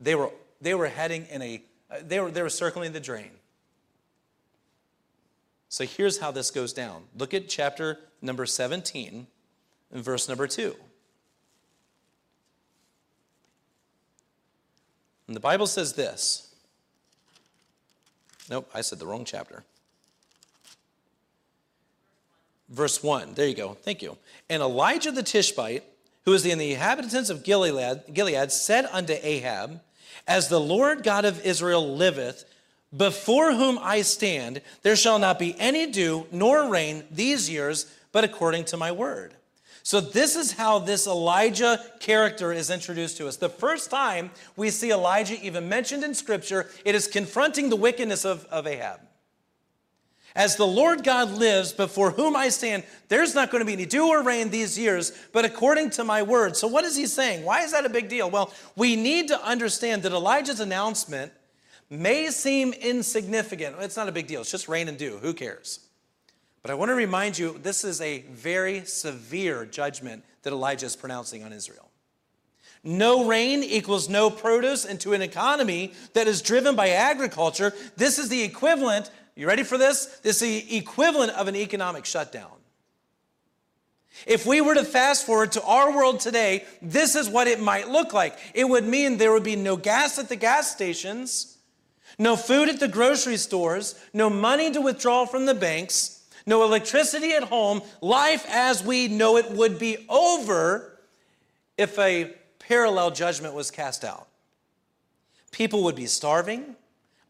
[SPEAKER 2] They were, they were heading in a, they were, they were circling the drain. So here's how this goes down. Look at chapter number 17 and verse number 2. And the Bible says this. Nope, I said the wrong chapter verse 1. There you go. Thank you. And Elijah the Tishbite, who is in the inhabitants of Gilead, Gilead, said unto Ahab, As the Lord God of Israel liveth, before whom I stand, there shall not be any dew nor rain these years, but according to my word. So, this is how this Elijah character is introduced to us. The first time we see Elijah even mentioned in Scripture, it is confronting the wickedness of, of Ahab. As the Lord God lives, before whom I stand, there's not going to be any dew or rain these years, but according to my word. So, what is he saying? Why is that a big deal? Well, we need to understand that Elijah's announcement may seem insignificant. It's not a big deal, it's just rain and dew. Who cares? But I want to remind you this is a very severe judgment that Elijah is pronouncing on Israel. No rain equals no produce, into an economy that is driven by agriculture, this is the equivalent you ready for this? This is the equivalent of an economic shutdown. If we were to fast forward to our world today, this is what it might look like. It would mean there would be no gas at the gas stations, no food at the grocery stores, no money to withdraw from the banks, no electricity at home. Life as we know it would be over if a parallel judgment was cast out. People would be starving,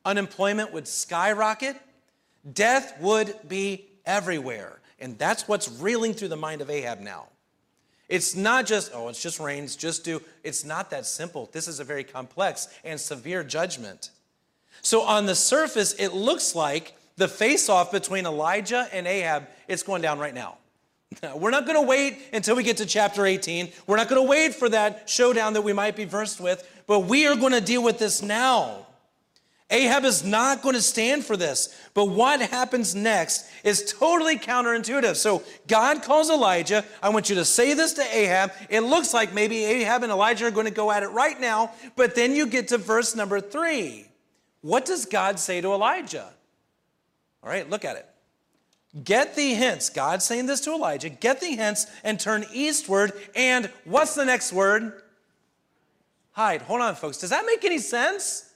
[SPEAKER 2] unemployment would skyrocket, Death would be everywhere. And that's what's reeling through the mind of Ahab now. It's not just, oh, it's just rains, just dew. It's not that simple. This is a very complex and severe judgment. So, on the surface, it looks like the face off between Elijah and Ahab, it's going down right now. *laughs* We're not going to wait until we get to chapter 18. We're not going to wait for that showdown that we might be versed with, but we are going to deal with this now. Ahab is not going to stand for this. But what happens next is totally counterintuitive. So God calls Elijah. I want you to say this to Ahab. It looks like maybe Ahab and Elijah are going to go at it right now. But then you get to verse number three. What does God say to Elijah? All right, look at it. Get thee hence. God saying this to Elijah. Get thee hence and turn eastward. And what's the next word? Hide. Hold on, folks. Does that make any sense?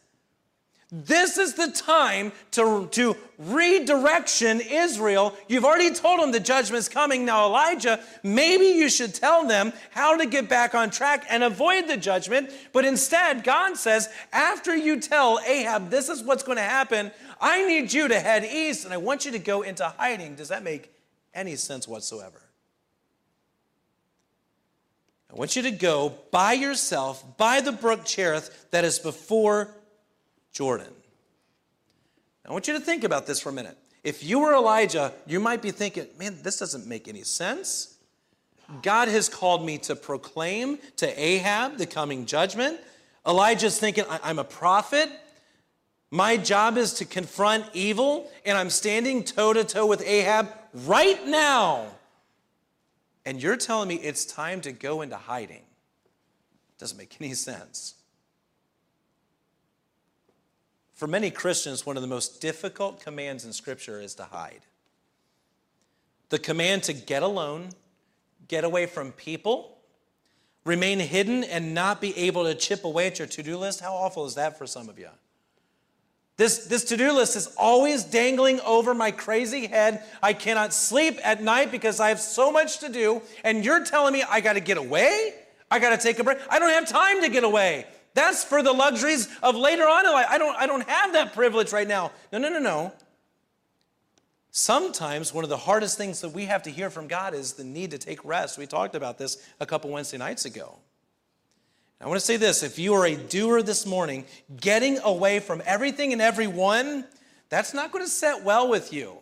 [SPEAKER 2] This is the time to, to redirection Israel. You've already told them the judgment's coming. Now, Elijah, maybe you should tell them how to get back on track and avoid the judgment. But instead, God says, after you tell Ahab this is what's going to happen, I need you to head east and I want you to go into hiding. Does that make any sense whatsoever? I want you to go by yourself by the brook Cherith that is before Jordan. I want you to think about this for a minute. If you were Elijah, you might be thinking, man, this doesn't make any sense. God has called me to proclaim to Ahab the coming judgment. Elijah's thinking, I'm a prophet. My job is to confront evil, and I'm standing toe to toe with Ahab right now. And you're telling me it's time to go into hiding. Doesn't make any sense. For many Christians, one of the most difficult commands in Scripture is to hide. The command to get alone, get away from people, remain hidden, and not be able to chip away at your to do list. How awful is that for some of you? This, this to do list is always dangling over my crazy head. I cannot sleep at night because I have so much to do. And you're telling me I got to get away? I got to take a break? I don't have time to get away. That's for the luxuries of later on in life. I don't, I don't have that privilege right now. No, no, no, no. Sometimes one of the hardest things that we have to hear from God is the need to take rest. We talked about this a couple Wednesday nights ago. I want to say this if you are a doer this morning, getting away from everything and everyone, that's not going to set well with you.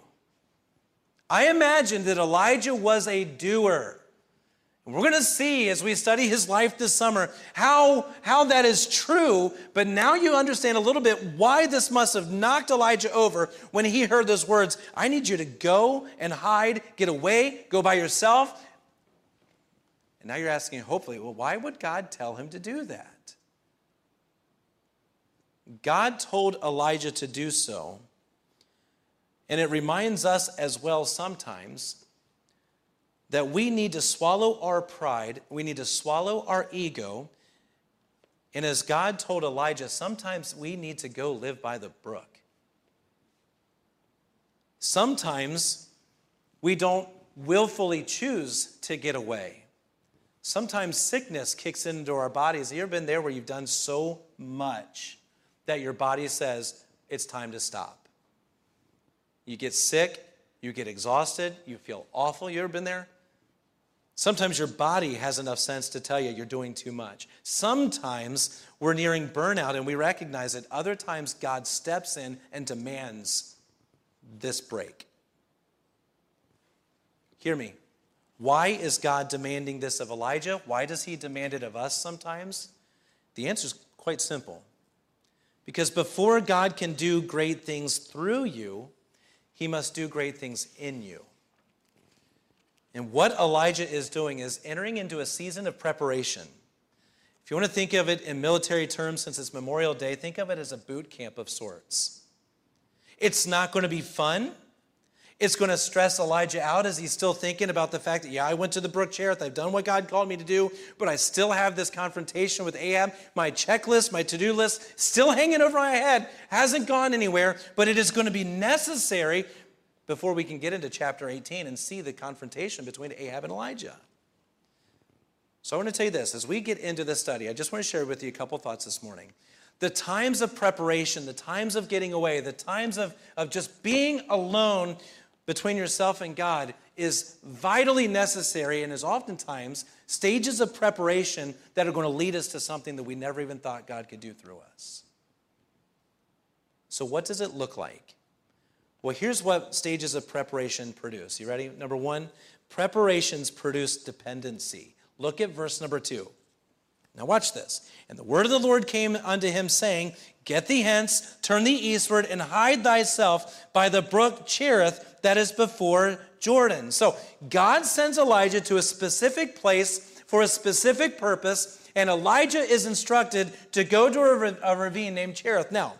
[SPEAKER 2] I imagine that Elijah was a doer. We're going to see as we study his life this summer how, how that is true, but now you understand a little bit why this must have knocked Elijah over when he heard those words I need you to go and hide, get away, go by yourself. And now you're asking, hopefully, well, why would God tell him to do that? God told Elijah to do so, and it reminds us as well sometimes that we need to swallow our pride, we need to swallow our ego. And as God told Elijah, sometimes we need to go live by the brook. Sometimes we don't willfully choose to get away. Sometimes sickness kicks into our bodies. Have you ever been there where you've done so much that your body says it's time to stop? You get sick, you get exhausted, you feel awful. You ever been there? Sometimes your body has enough sense to tell you you're doing too much. Sometimes we're nearing burnout and we recognize it. Other times, God steps in and demands this break. Hear me. Why is God demanding this of Elijah? Why does he demand it of us sometimes? The answer is quite simple. Because before God can do great things through you, he must do great things in you. And what Elijah is doing is entering into a season of preparation. If you want to think of it in military terms, since it's Memorial Day, think of it as a boot camp of sorts. It's not going to be fun. It's going to stress Elijah out as he's still thinking about the fact that, yeah, I went to the brook Cherith. I've done what God called me to do, but I still have this confrontation with Ahab. My checklist, my to do list, still hanging over my head, hasn't gone anywhere, but it is going to be necessary before we can get into chapter 18 and see the confrontation between Ahab and Elijah. So I want to tell you this as we get into this study, I just want to share with you a couple thoughts this morning. The times of preparation, the times of getting away, the times of, of just being alone between yourself and God is vitally necessary and is oftentimes stages of preparation that are going to lead us to something that we never even thought God could do through us. So, what does it look like? Well, here's what stages of preparation produce. You ready? Number one, Preparations produce dependency. Look at verse number two. Now, watch this. And the word of the Lord came unto him, saying, Get thee hence, turn thee eastward, and hide thyself by the brook Cherith that is before Jordan. So, God sends Elijah to a specific place for a specific purpose, and Elijah is instructed to go to a, ravine named Cherith. Now,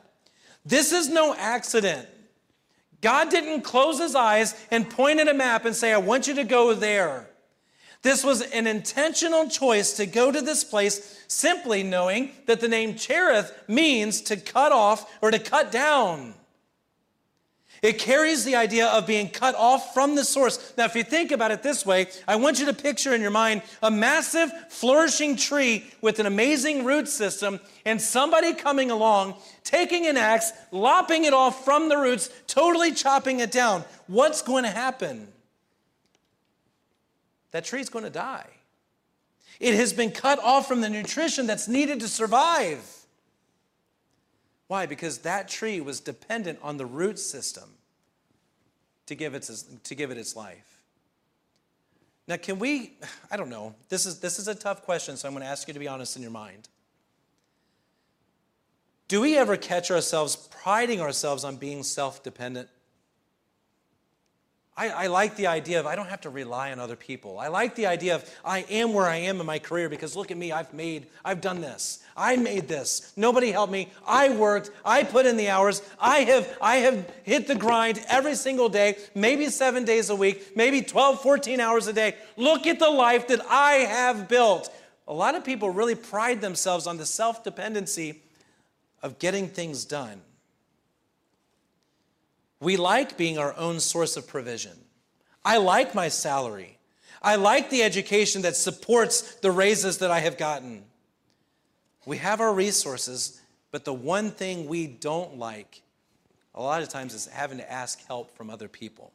[SPEAKER 2] this is no accident. God didn't close his eyes and point at a map and say, I want you to go there. This was an intentional choice to go to this place simply knowing that the name Cherith means to cut off or to cut down. It carries the idea of being cut off from the source. Now, if you think about it this way, I want you to picture in your mind a massive, flourishing tree with an amazing root system, and somebody coming along, taking an axe, lopping it off from the roots, totally chopping it down. What's going to happen? That tree's going to die. It has been cut off from the nutrition that's needed to survive. Why? Because that tree was dependent on the root system to give, it, to give it its life. Now, can we, I don't know, this is, this is a tough question, so I'm going to ask you to be honest in your mind. Do we ever catch ourselves priding ourselves on being self dependent? I, I, like the idea of I don't have to rely on other people. I like the idea of I am where I am in my career because look at me, I've made, I've done this. I made this. Nobody helped me. I worked. I put in the hours. I have, I have hit the grind every single day, maybe seven days a week, maybe 12, 14 hours a day. Look at the life that I have built. A lot of people really pride themselves on the self dependency of getting things done. We like being our own source of provision. I like my salary. I like the education that supports the raises that I have gotten. We have our resources, but the one thing we don't like a lot of times is having to ask help from other people.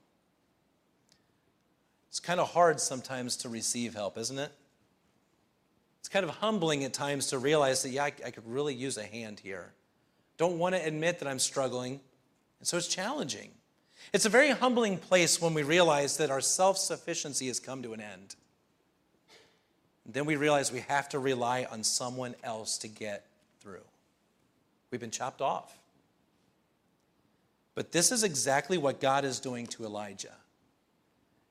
[SPEAKER 2] It's kind of hard sometimes to receive help, isn't it? It's kind of humbling at times to realize that, yeah, I, I could really use a hand here. Don't want to admit that I'm struggling. And so it's challenging. It's a very humbling place when we realize that our self sufficiency has come to an end. then we realize we have to rely on someone else to get through. We've been chopped off. But this is exactly what God is doing to Elijah.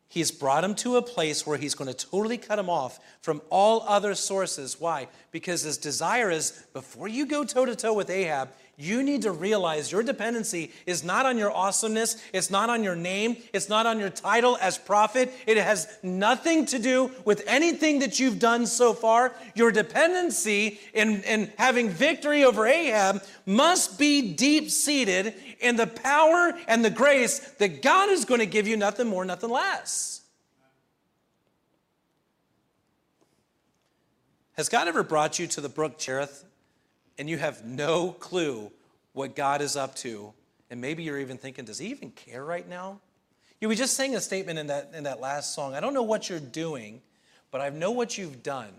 [SPEAKER 2] He's brought him to a place where he's going to totally cut him off from all other sources. Why? Because his desire is before you go toe to toe with Ahab, you need to realize your dependency is not on your awesomeness, it's not on your name, it's not on your title as prophet. It has nothing to do with anything that you've done so far. Your dependency in, in having victory over Ahab must be deep seated in the power and the grace that God is going to give you, nothing more, nothing less. Has God ever brought you to the brook Cherith and you have no clue what God is up to. And maybe you're even thinking, does he even care right now? You we just sang a statement in that, in that last song. I don't know what you're doing, but I know what you've done.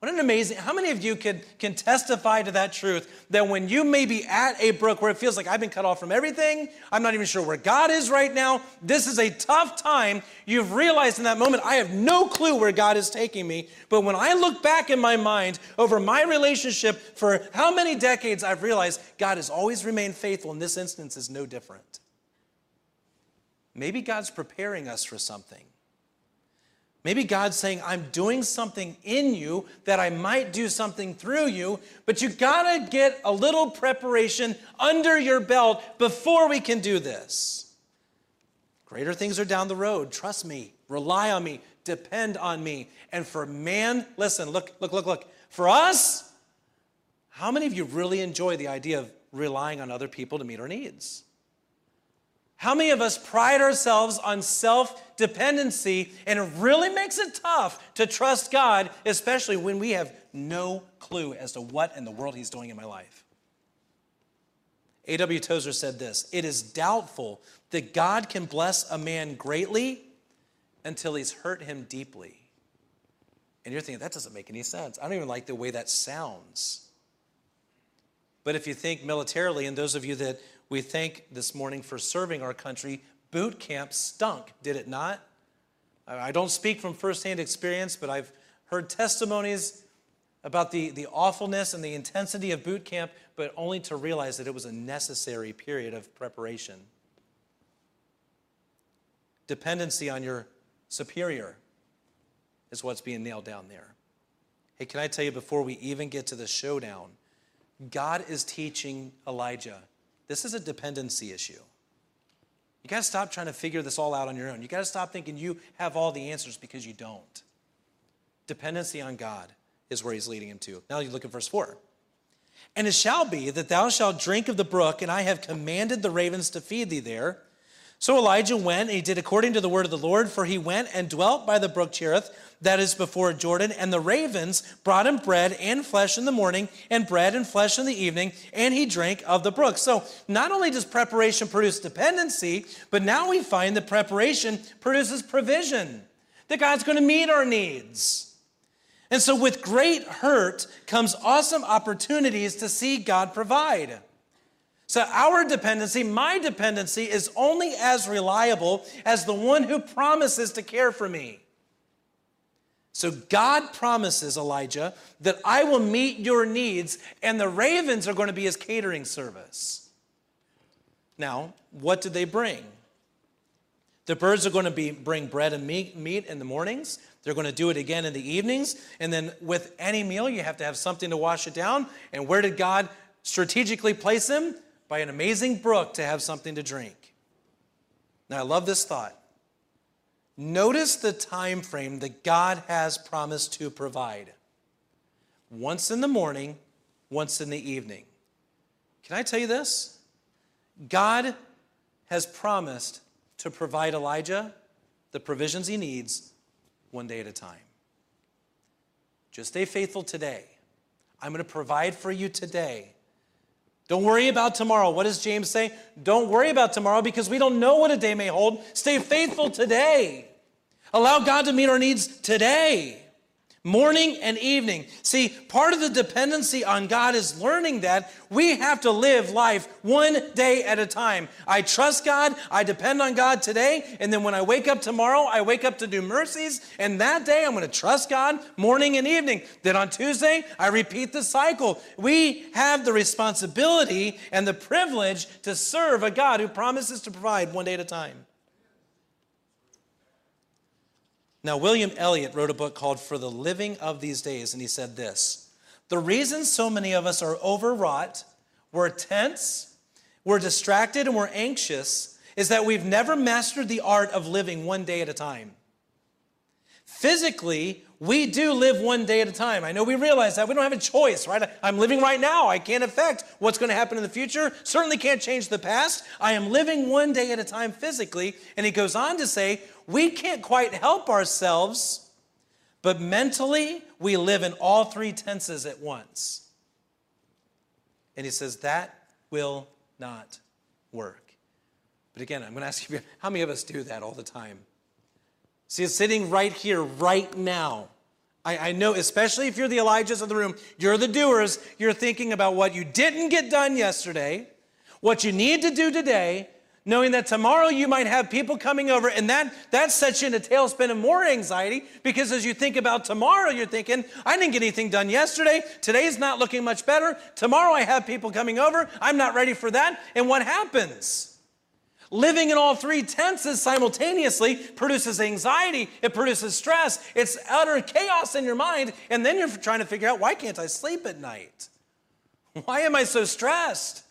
[SPEAKER 2] What an amazing, how many of you can, can testify to that truth that when you may be at a brook where it feels like I've been cut off from everything, I'm not even sure where God is right now, this is a tough time, you've realized in that moment, I have no clue where God is taking me. But when I look back in my mind over my relationship for how many decades, I've realized God has always remained faithful, and this instance is no different. Maybe God's preparing us for something. Maybe God's saying, I'm doing something in you that I might do something through you, but you gotta get a little preparation under your belt before we can do this. Greater things are down the road. Trust me, rely on me, depend on me. And for man, listen, look, look, look, look. For us, how many of you really enjoy the idea of relying on other people to meet our needs? How many of us pride ourselves on self dependency and it really makes it tough to trust God, especially when we have no clue as to what in the world He's doing in my life? A.W. Tozer said this It is doubtful that God can bless a man greatly until he's hurt him deeply. And you're thinking, that doesn't make any sense. I don't even like the way that sounds. But if you think militarily, and those of you that we thank this morning for serving our country. Boot camp stunk, did it not? I don't speak from firsthand experience, but I've heard testimonies about the, the awfulness and the intensity of boot camp, but only to realize that it was a necessary period of preparation. Dependency on your superior is what's being nailed down there. Hey, can I tell you before we even get to the showdown, God is teaching Elijah this is a dependency issue. You got to stop trying to figure this all out on your own. You got to stop thinking you have all the answers because you don't. Dependency on God is where he's leading him to. Now you look at verse 4. And it shall be that thou shalt drink of the brook, and I have commanded the ravens to feed thee there. So Elijah went, and he did according to the word of the Lord, for he went and dwelt by the brook Cherith, that is before Jordan. And the ravens brought him bread and flesh in the morning, and bread and flesh in the evening, and he drank of the brook. So not only does preparation produce dependency, but now we find that preparation produces provision, that God's going to meet our needs. And so, with great hurt comes awesome opportunities to see God provide. So, our dependency, my dependency, is only as reliable as the one who promises to care for me. So, God promises Elijah that I will meet your needs, and the ravens are going to be his catering service. Now, what did they bring? The birds are going to be, bring bread and meat, meat in the mornings. They're going to do it again in the evenings. And then with any meal, you have to have something to wash it down. And where did God strategically place him? By an amazing brook to have something to drink. Now, I love this thought. Notice the time frame that God has promised to provide. Once in the morning, once in the evening. Can I tell you this? God has promised to provide Elijah the provisions he needs one day at a time. Just stay faithful today. I'm going to provide for you today. Don't worry about tomorrow. What does James say? Don't worry about tomorrow because we don't know what a day may hold. Stay faithful today. Allow God to meet our needs today morning and evening. See, part of the dependency on God is learning that we have to live life one day at a time. I trust God, I depend on God today, and then when I wake up tomorrow, I wake up to new mercies, and that day I'm going to trust God morning and evening. Then on Tuesday, I repeat the cycle. We have the responsibility and the privilege to serve a God who promises to provide one day at a time. Now, William Elliot wrote a book called For the Living of These Days, and he said this The reason so many of us are overwrought, we're tense, we're distracted, and we're anxious is that we've never mastered the art of living one day at a time. Physically, we do live one day at a time. I know we realize that. We don't have a choice, right? I'm living right now. I can't affect what's going to happen in the future. Certainly can't change the past. I am living one day at a time physically. And he goes on to say, we can't quite help ourselves, but mentally, we live in all three tenses at once. And he says, that will not work. But again, I'm going to ask you, how many of us do that all the time? See, it's sitting right here, right now. I, I, know, especially if you're the Elijahs of the room, you're the doers, you're thinking about what you didn't get done yesterday, what you need to do today, knowing that tomorrow you might have people coming over, and that, that sets you in a tailspin of more anxiety because as you think about tomorrow, you're thinking, I didn't get anything done yesterday. Today's not looking much better. Tomorrow I have people coming over. I'm not ready for that. And what happens? Living in all three tenses simultaneously produces anxiety, it produces stress, it's utter chaos in your mind, and then you're trying to figure out why can't I sleep at night? Why am I so stressed?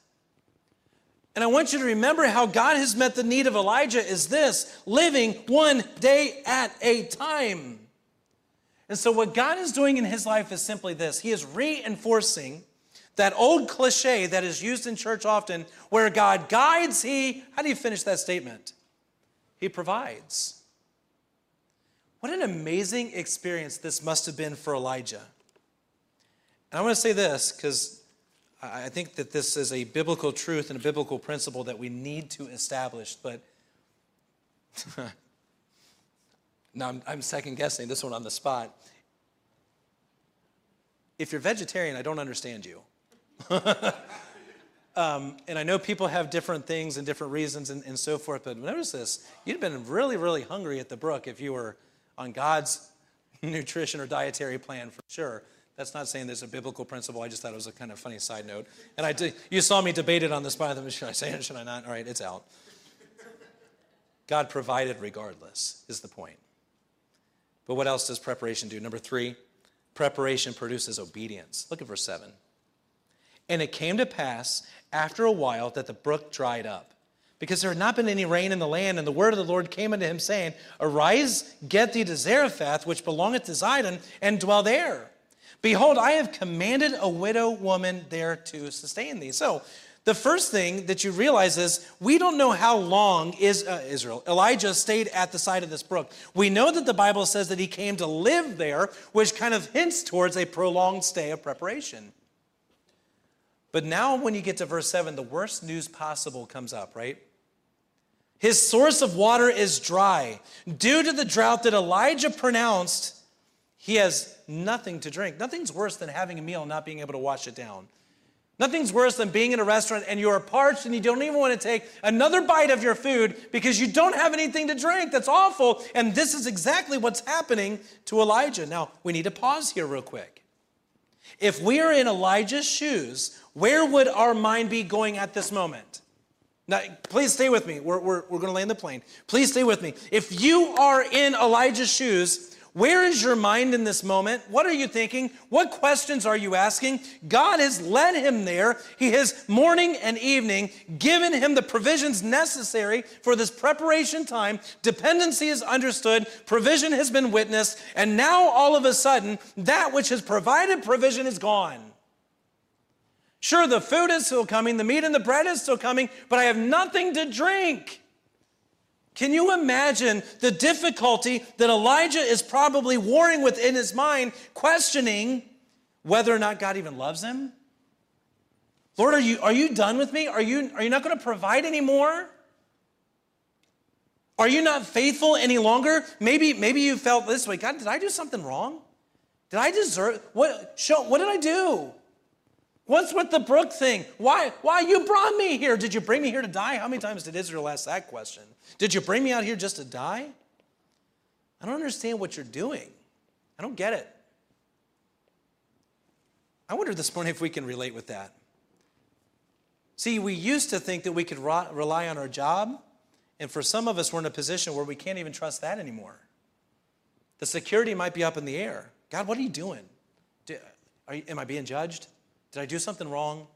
[SPEAKER 2] And I want you to remember how God has met the need of Elijah is this living one day at a time. And so, what God is doing in his life is simply this He is reinforcing that old cliche that is used in church often where God guides, He, how do you finish that statement? He provides. What an amazing experience this must have been for Elijah. And I want to say this because I think that this is a biblical truth and a biblical principle that we need to establish, but *laughs* now I'm, I'm second guessing this one on the spot. If you're vegetarian, I don't understand you. *laughs* Um, and I know people have different things and different reasons and, and so forth, but notice this. You'd have been really, really hungry at the brook if you were on God's *laughs* nutrition or dietary plan for sure. That's not saying there's a biblical principle. I just thought it was a kind of funny side note. And I did, you saw me debate it on the spot. *laughs* Should I say it? Should I not? All right, it's out. God provided regardless, is the point. But what else does preparation do? Number three, preparation produces obedience. Look at verse 7. And it came to pass after a while that the brook dried up, because there had not been any rain in the land. And the word of the Lord came unto him, saying, Arise, get thee to Zarephath, which belongeth to Zidon, and dwell there. Behold, I have commanded a widow woman there to sustain thee. So, the first thing that you realize is we don't know how long is uh, Israel. Elijah stayed at the side of this brook. We know that the Bible says that he came to live there, which kind of hints towards a prolonged stay of preparation. But now, when you get to verse 7, the worst news possible comes up, right? His source of water is dry. Due to the drought that Elijah pronounced, he has nothing to drink. Nothing's worse than having a meal and not being able to wash it down. Nothing's worse than being in a restaurant and you're parched and you don't even want to take another bite of your food because you don't have anything to drink. That's awful. And this is exactly what's happening to Elijah. Now, we need to pause here real quick. If we are in Elijah's shoes, where would our mind be going at this moment? Now, please stay with me. We're, we're, we're going to land the plane. Please stay with me. If you are in Elijah's shoes, where is your mind in this moment? What are you thinking? What questions are you asking? God has led him there. He has morning and evening given him the provisions necessary for this preparation time. Dependency is understood, provision has been witnessed, and now all of a sudden, that which has provided provision is gone. Sure, the food is still coming, the meat and the bread is still coming, but I have nothing to drink. Can you imagine the difficulty that Elijah is probably warring with in his mind, questioning whether or not God even loves him? Lord, are you, are you done with me? Are you, are you not going to provide anymore? Are you not faithful any longer? Maybe, maybe you felt this way God, did I do something wrong? Did I deserve what? Show, what did I do? What's with the brook thing? Why? Why you brought me here? Did you bring me here to die? How many times did Israel ask that question? Did you bring me out here just to die? I don't understand what you're doing. I don't get it. I wonder this morning if we can relate with that. See, we used to think that we could rely on our job, and for some of us, we're in a position where we can't even trust that anymore. The security might be up in the air. God, what are you doing? Do, are you, am I being judged? Did I do something wrong?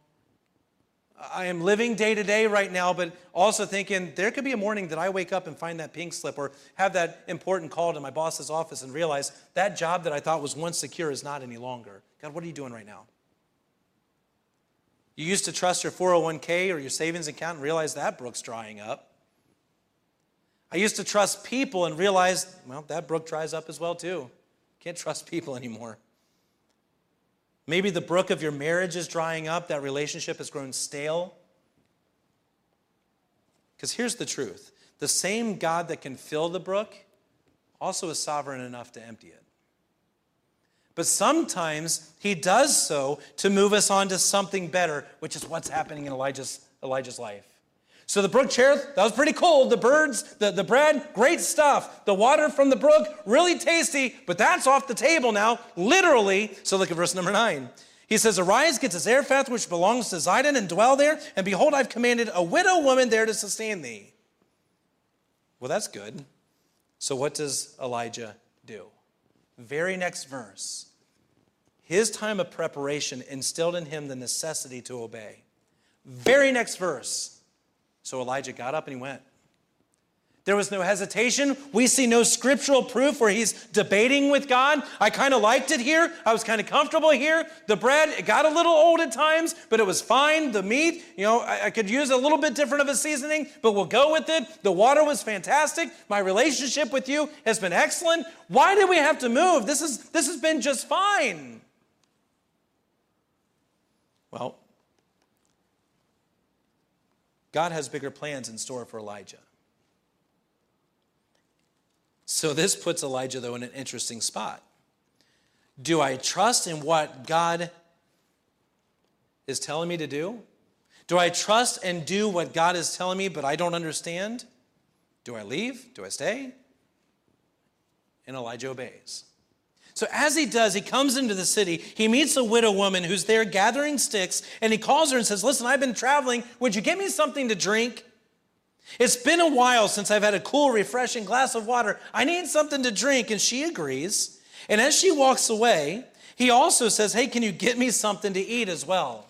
[SPEAKER 2] I am living day to day right now, but also thinking there could be a morning that I wake up and find that pink slip or have that important call to my boss's office and realize that job that I thought was once secure is not any longer. God, what are you doing right now? You used to trust your 401k or your savings account and realize that brook's drying up. I used to trust people and realize, well, that brook dries up as well too. Can't trust people *laughs* anymore. Maybe the brook of your marriage is drying up, that relationship has grown stale. Because here's the truth the same God that can fill the brook also is sovereign enough to empty it. But sometimes he does so to move us on to something better, which is what's happening in Elijah's, Elijah's life. So the brook Cherith, that was pretty cool. The birds, the, the bread, great stuff. The water from the brook, really tasty, but that's off the table now, literally. So look at verse number nine. He says, Arise, get to Zarephath, which belongs to Zidon, and dwell there. And behold, I've commanded a widow woman there to sustain thee. Well, that's good. So what does Elijah do? Very next verse. His time of preparation instilled in him the necessity to obey. Very next verse. So Elijah got up and he went. There was no hesitation. We see no scriptural proof where he's debating with God. I kind of liked it here. I was kind of comfortable here. The bread, it got a little old at times, but it was fine. The meat, you know, I, I could use a little bit different of a seasoning, but we'll go with it. The water was fantastic. My relationship with you has been excellent. Why did we have to move? This, is, this has been just fine. Well, God has bigger plans in store for Elijah. So this puts Elijah, though, in an interesting spot. Do I trust in what God is telling me to do? Do I trust and do what God is telling me, but I don't understand? Do I leave? Do I stay? And Elijah obeys. So, as he does, he comes into the city. He meets a widow woman who's there gathering sticks, and he calls her and says, Listen, I've been traveling. Would you get me something to drink? It's been a while since I've had a cool, refreshing glass of water. I need something to drink. And she agrees. And as she walks away, he also says, Hey, can you get me something to eat as well?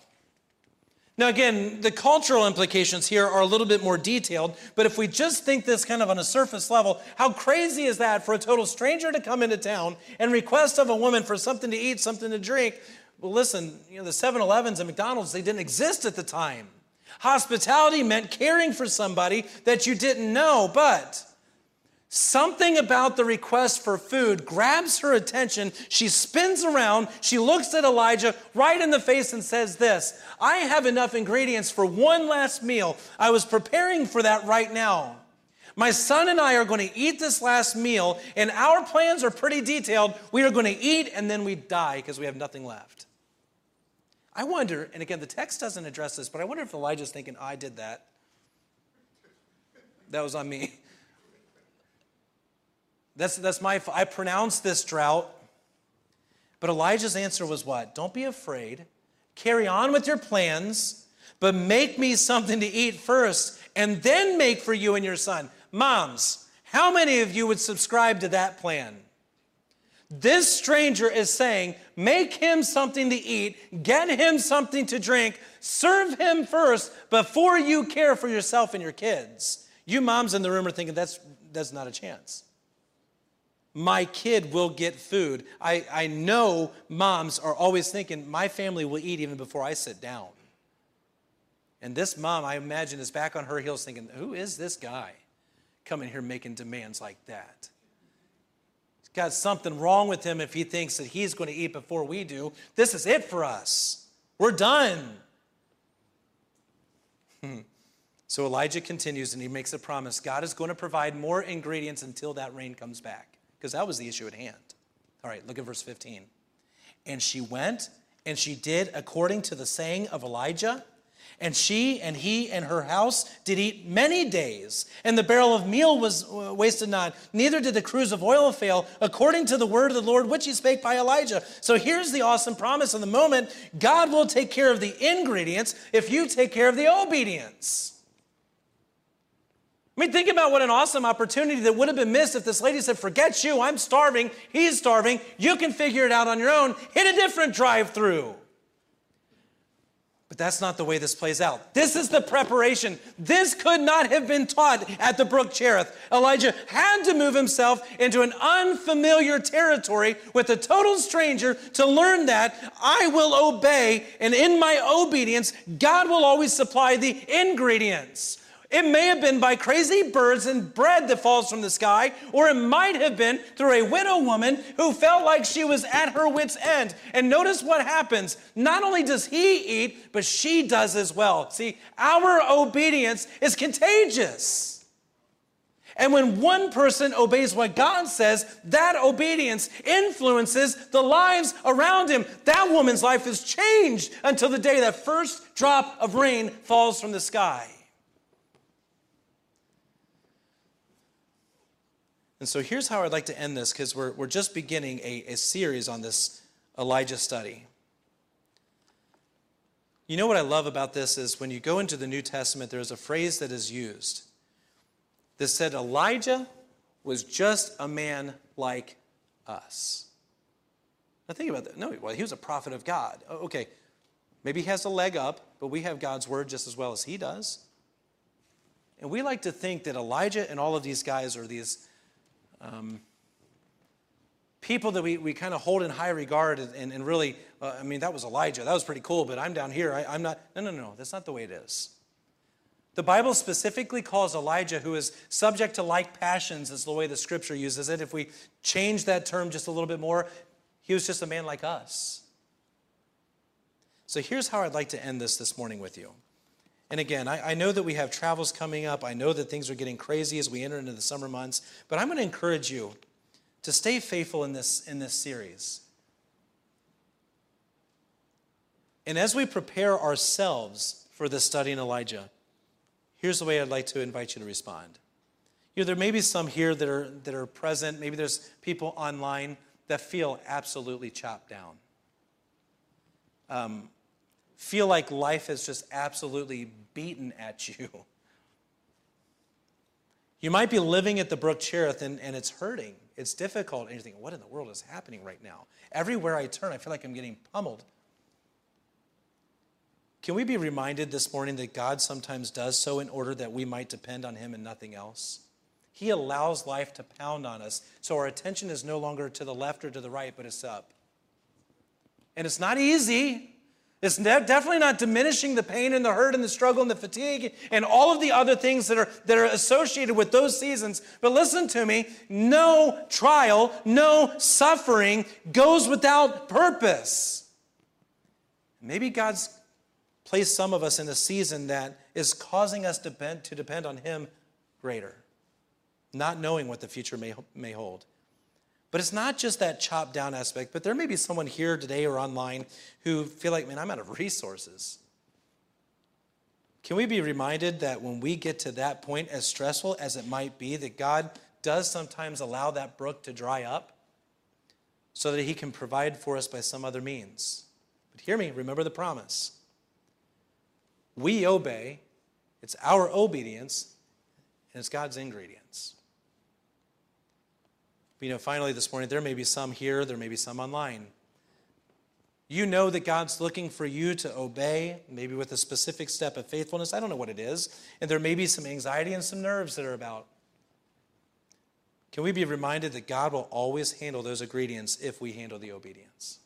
[SPEAKER 2] Now, again, the cultural implications here are a little bit more detailed, but if we just think this kind of on a surface level, how crazy is that for a total stranger to come into town and request of a woman for something to eat, something to drink? Well, listen, you know, the 7 Elevens and McDonald's, they didn't exist at the time. Hospitality meant caring for somebody that you didn't know, but Something about the request for food grabs her attention. She spins around. She looks at Elijah right in the face and says, This I have enough ingredients for one last meal. I was preparing for that right now. My son and I are going to eat this last meal, and our plans are pretty detailed. We are going to eat and then we die because we have nothing left. I wonder, and again, the text doesn't address this, but I wonder if Elijah's thinking, I did that. That was on me. *laughs* That's, that's my, I pronounced this drought. But Elijah's answer was what? Don't be afraid. Carry on with your plans, but make me something to eat first, and then make for you and your son. Moms, how many of you would subscribe to that plan? This stranger is saying, make him something to eat, get him something to drink, serve him first before you care for yourself and your kids. You moms in the room are thinking, that's, that's not a chance my kid will get food. I, I know moms are always thinking, my family will eat even before I sit down. And this mom, I imagine, is back on her heels thinking, who is this guy coming here making demands like that? He's got something wrong with him if he thinks that he's going to eat before we do. This is it for us. We're done. Hmm. so Elijah continues and he makes a promise God is going to provide more ingredients until that rain comes back because that was the issue at hand. All right, look at verse 15. And she went and she did according to the saying of Elijah. And she and he and her house did eat many days, and the barrel of meal was uh, wasted not, neither did the cruse of oil fail, according to the word of the Lord which he spake by Elijah. So here's the awesome promise in the moment God will take care of the ingredients if you take care of the obedience. I mean, think about what an awesome opportunity that would have been missed if this lady said, Forget you, I'm starving, he's starving, you can figure it out on your own, hit a different drive through. But that's not the way this plays out. This is the preparation. This could not have been taught at the brook Cherith. Elijah had to move himself into an unfamiliar territory with a total stranger to learn that I will obey, and in my obedience, God will always supply the ingredients. It may have been by crazy birds and bread that falls from the sky, or it might have been through a widow woman who felt like she was at her wits' end. And notice what happens. Not only does he eat, but she does as well. See, our obedience is contagious. And when one person obeys what God says, that obedience influences the lives around him. That woman's life is changed until the day that first drop of rain falls from the sky. And so here's how I'd like to end this because we're, we're just beginning a, a series on this Elijah study. You know what I love about this is when you go into the New Testament, there's a phrase that is used that said Elijah was just a man like us. Now think about that. No, well, he was a prophet of God. Okay, maybe he has a leg up, but we have God's word just as well as he does. And we like to think that Elijah and all of these guys are these um, people that we, we kind of hold in high regard and, and really, uh, I mean, that was Elijah. That was pretty cool, but I'm down here. I, am not. No, no, no. That's not the way it is. The Bible specifically calls Elijah, who is subject to like passions, is the way the scripture uses it. If we change that term just a little bit more, he was just a man like us. So here's how I'd like to end this this morning with you. And again, I, I, know that we have travels coming up. I know that things are getting crazy as we enter into the summer months. But I'm going to encourage you to stay faithful in this, in this series. And as we prepare ourselves for this study in Elijah, here's the way I'd like to invite you to respond. You know, there may be some here that are, that are present, maybe there's people online that feel absolutely chopped down. Um, feel like life has just absolutely beaten at you. You might be living at the Brook Cherith and, and it's hurting. It's difficult. And you're thinking, what in the world is happening right now? Everywhere I turn, I feel like I'm getting pummeled. Can we be reminded this morning that God sometimes does so in order that we might depend on Him and nothing else? He allows life to pound on us so our attention is no longer to the left or to the right, but it's up. And it's not easy. It's definitely not diminishing the pain and the hurt and the struggle and the fatigue and all of the other things that are, that are associated with those seasons. But listen to me no trial, no suffering goes without purpose. Maybe God's placed some of us in a season that is causing us to depend, to depend on Him greater, not knowing what the future may, may hold. But it's not just that chopped down aspect, but there may be someone here today or online who feel like, man, I'm out of resources. Can we be reminded that when we get to that point, as stressful as it might be, that God does sometimes allow that brook to dry up so that He can provide for us by some other means? But hear me, remember the promise. We obey, it's our obedience, and it's God's ingredients. But, you know, finally this morning, there may be some here, there may be some online. You know that God's looking for you to obey, maybe with a specific step of faithfulness. I don't know what it is. And there may be some anxiety and some nerves that are about. Can we be reminded that God will always handle those ingredients if we handle the obedience?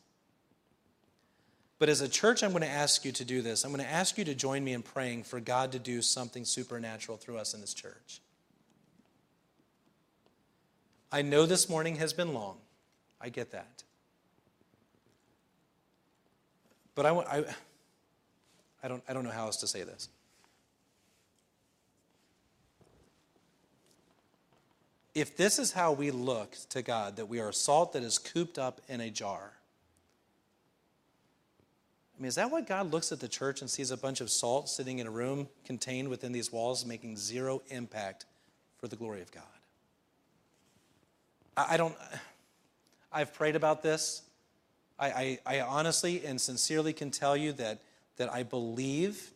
[SPEAKER 2] But as a church, I'm going to ask you to do this. I'm going to ask you to join me in praying for God to do something supernatural through us in this church. I know this morning has been long. I get that. But I, I, I, don't, I don't know how else to say this. If this is how we look to God, that we are salt that is cooped up in a jar, I mean, is that what God looks at the church and sees a bunch of salt sitting in a room contained within these walls, making zero impact for the glory of God? I, don't, I've prayed about this. I, I, I honestly and sincerely can tell you that, that I believe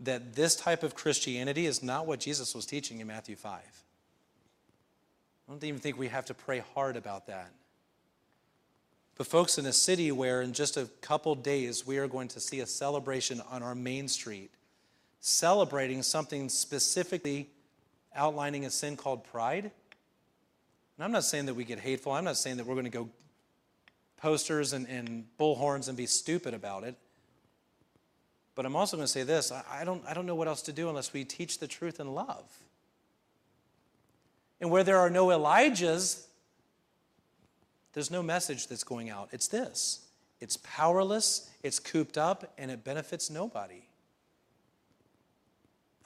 [SPEAKER 2] that this type of Christianity is not what Jesus was teaching in Matthew 5. I don't even think we have to pray hard about that. But, folks, in a city where in just a couple days we are going to see a celebration on our main street, celebrating something specifically outlining a sin called pride, and I'm not saying that we get hateful. I'm not saying that we're going to go posters and, and bullhorns and be stupid about it. But I'm also going to say this I, I, don't, I don't know what else to do unless we teach the truth in love. And where there are no Elijahs, there's no message that's going out. It's this it's powerless, it's cooped up, and it benefits nobody.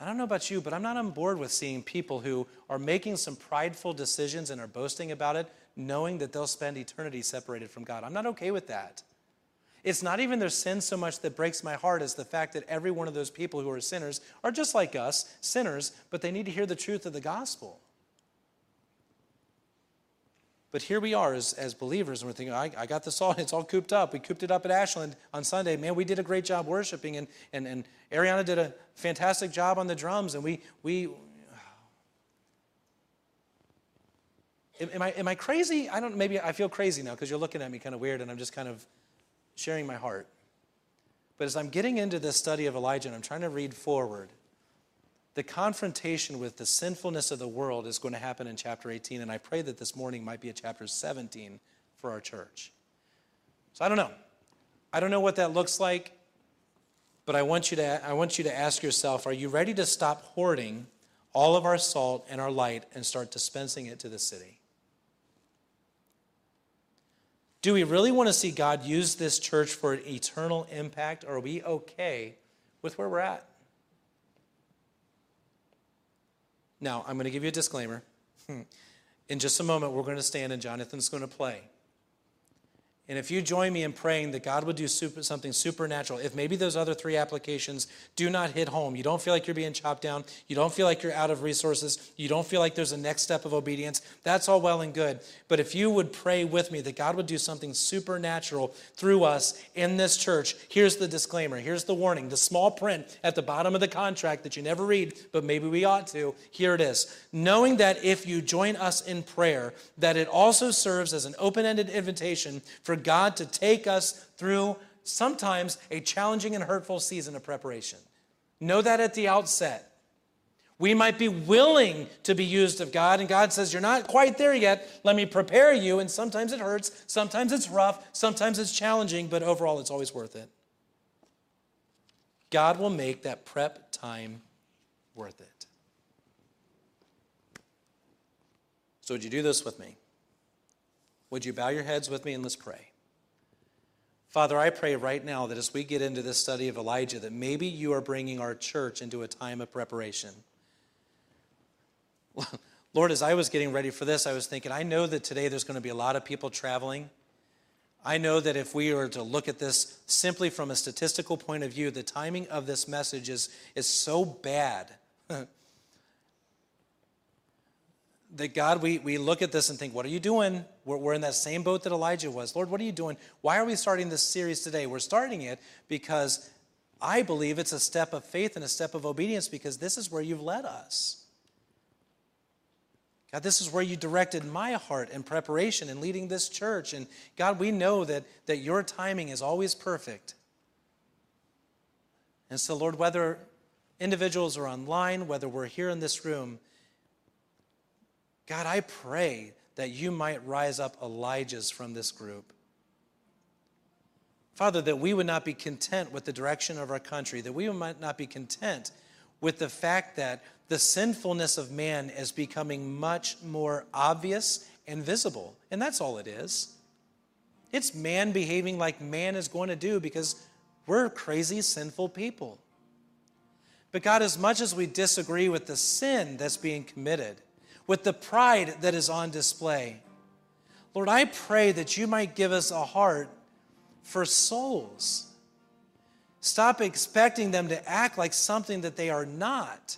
[SPEAKER 2] I don't know about you, but I'm not on board with seeing people who are making some prideful decisions and are boasting about it, knowing that they'll spend eternity separated from God. I'm not okay with that. It's not even their sin so much that breaks my heart as the fact that every one of those people who are sinners are just like us, sinners, but they need to hear the truth of the gospel. But here we are as, as believers, and we're thinking, I, I got this all, *laughs* it's all cooped up. We cooped it up at Ashland on Sunday. Man, we did a great job worshiping, and, and, and Ariana did a fantastic job on the drums, and we, we *sighs* am I, am I crazy? I don't, maybe I feel crazy now because you're looking at me kind of weird, and I'm just kind of sharing my heart. But as I'm getting into this study of Elijah and I'm trying to read forward, the confrontation with the sinfulness of the world is going to happen in chapter 18, and I pray that this morning might be a chapter 17 for our church. So I don't know. I don't know what that looks like, but I want you to, I want you to ask yourself are you ready to stop hoarding all of our salt and our light and start dispensing it to the city? Do we really want to see God use this church for an eternal impact, or are we okay with where we're at? Now, I'm going to give you a disclaimer. *laughs* In just a moment, we're going to stand and Jonathan's going to play. And if you join me in praying that God would do super, something supernatural, if maybe those other three applications do not hit home, you don't feel like you're being chopped down, you don't feel like you're out of resources, you don't feel like there's a next step of obedience, that's all well and good. But if you would pray with me that God would do something supernatural through us in this church, here's the disclaimer, here's the warning, the small print at the bottom of the contract that you never read, but maybe we ought to. Here it is. Knowing that if you join us in prayer, that it also serves as an open ended invitation for God to take us through sometimes a challenging and hurtful season of preparation. Know that at the outset. We might be willing to be used of God, and God says, You're not quite there yet. Let me prepare you. And sometimes it hurts, sometimes it's rough, sometimes it's challenging, but overall, it's always worth it. God will make that prep time worth it. So, would you do this with me? Would you bow your heads with me and let's pray? Father, I pray right now that as we get into this study of Elijah, that maybe you are bringing our church into a time of preparation. *laughs* Lord, as I was getting ready for this, I was thinking, I know that today there's going to be a lot of people traveling. I know that if we were to look at this simply from a statistical point of view, the timing of this message is, is so bad *laughs* that God, we, we look at this and think, what are you doing? We're, we're in that same boat that Elijah was. Lord, what are you doing? Why are we starting this series today? We're starting it because I believe it's a step of faith and a step of obedience because this is where you've led us. God, this is where you directed my heart in preparation and leading this church. And God, we know that, that your timing is always perfect. And so, Lord, whether individuals are online, whether we're here in this room, God, I pray that you might rise up Elijahs from this group. Father, that we would not be content with the direction of our country, that we might not be content with the fact that the sinfulness of man is becoming much more obvious and visible. And that's all it is. It's man behaving like man is going to do because we're crazy, sinful people. But God, as much as we disagree with the sin that's being committed, with the pride that is on display. Lord, I pray that you might give us a heart for souls. Stop expecting them to act like something that they are not.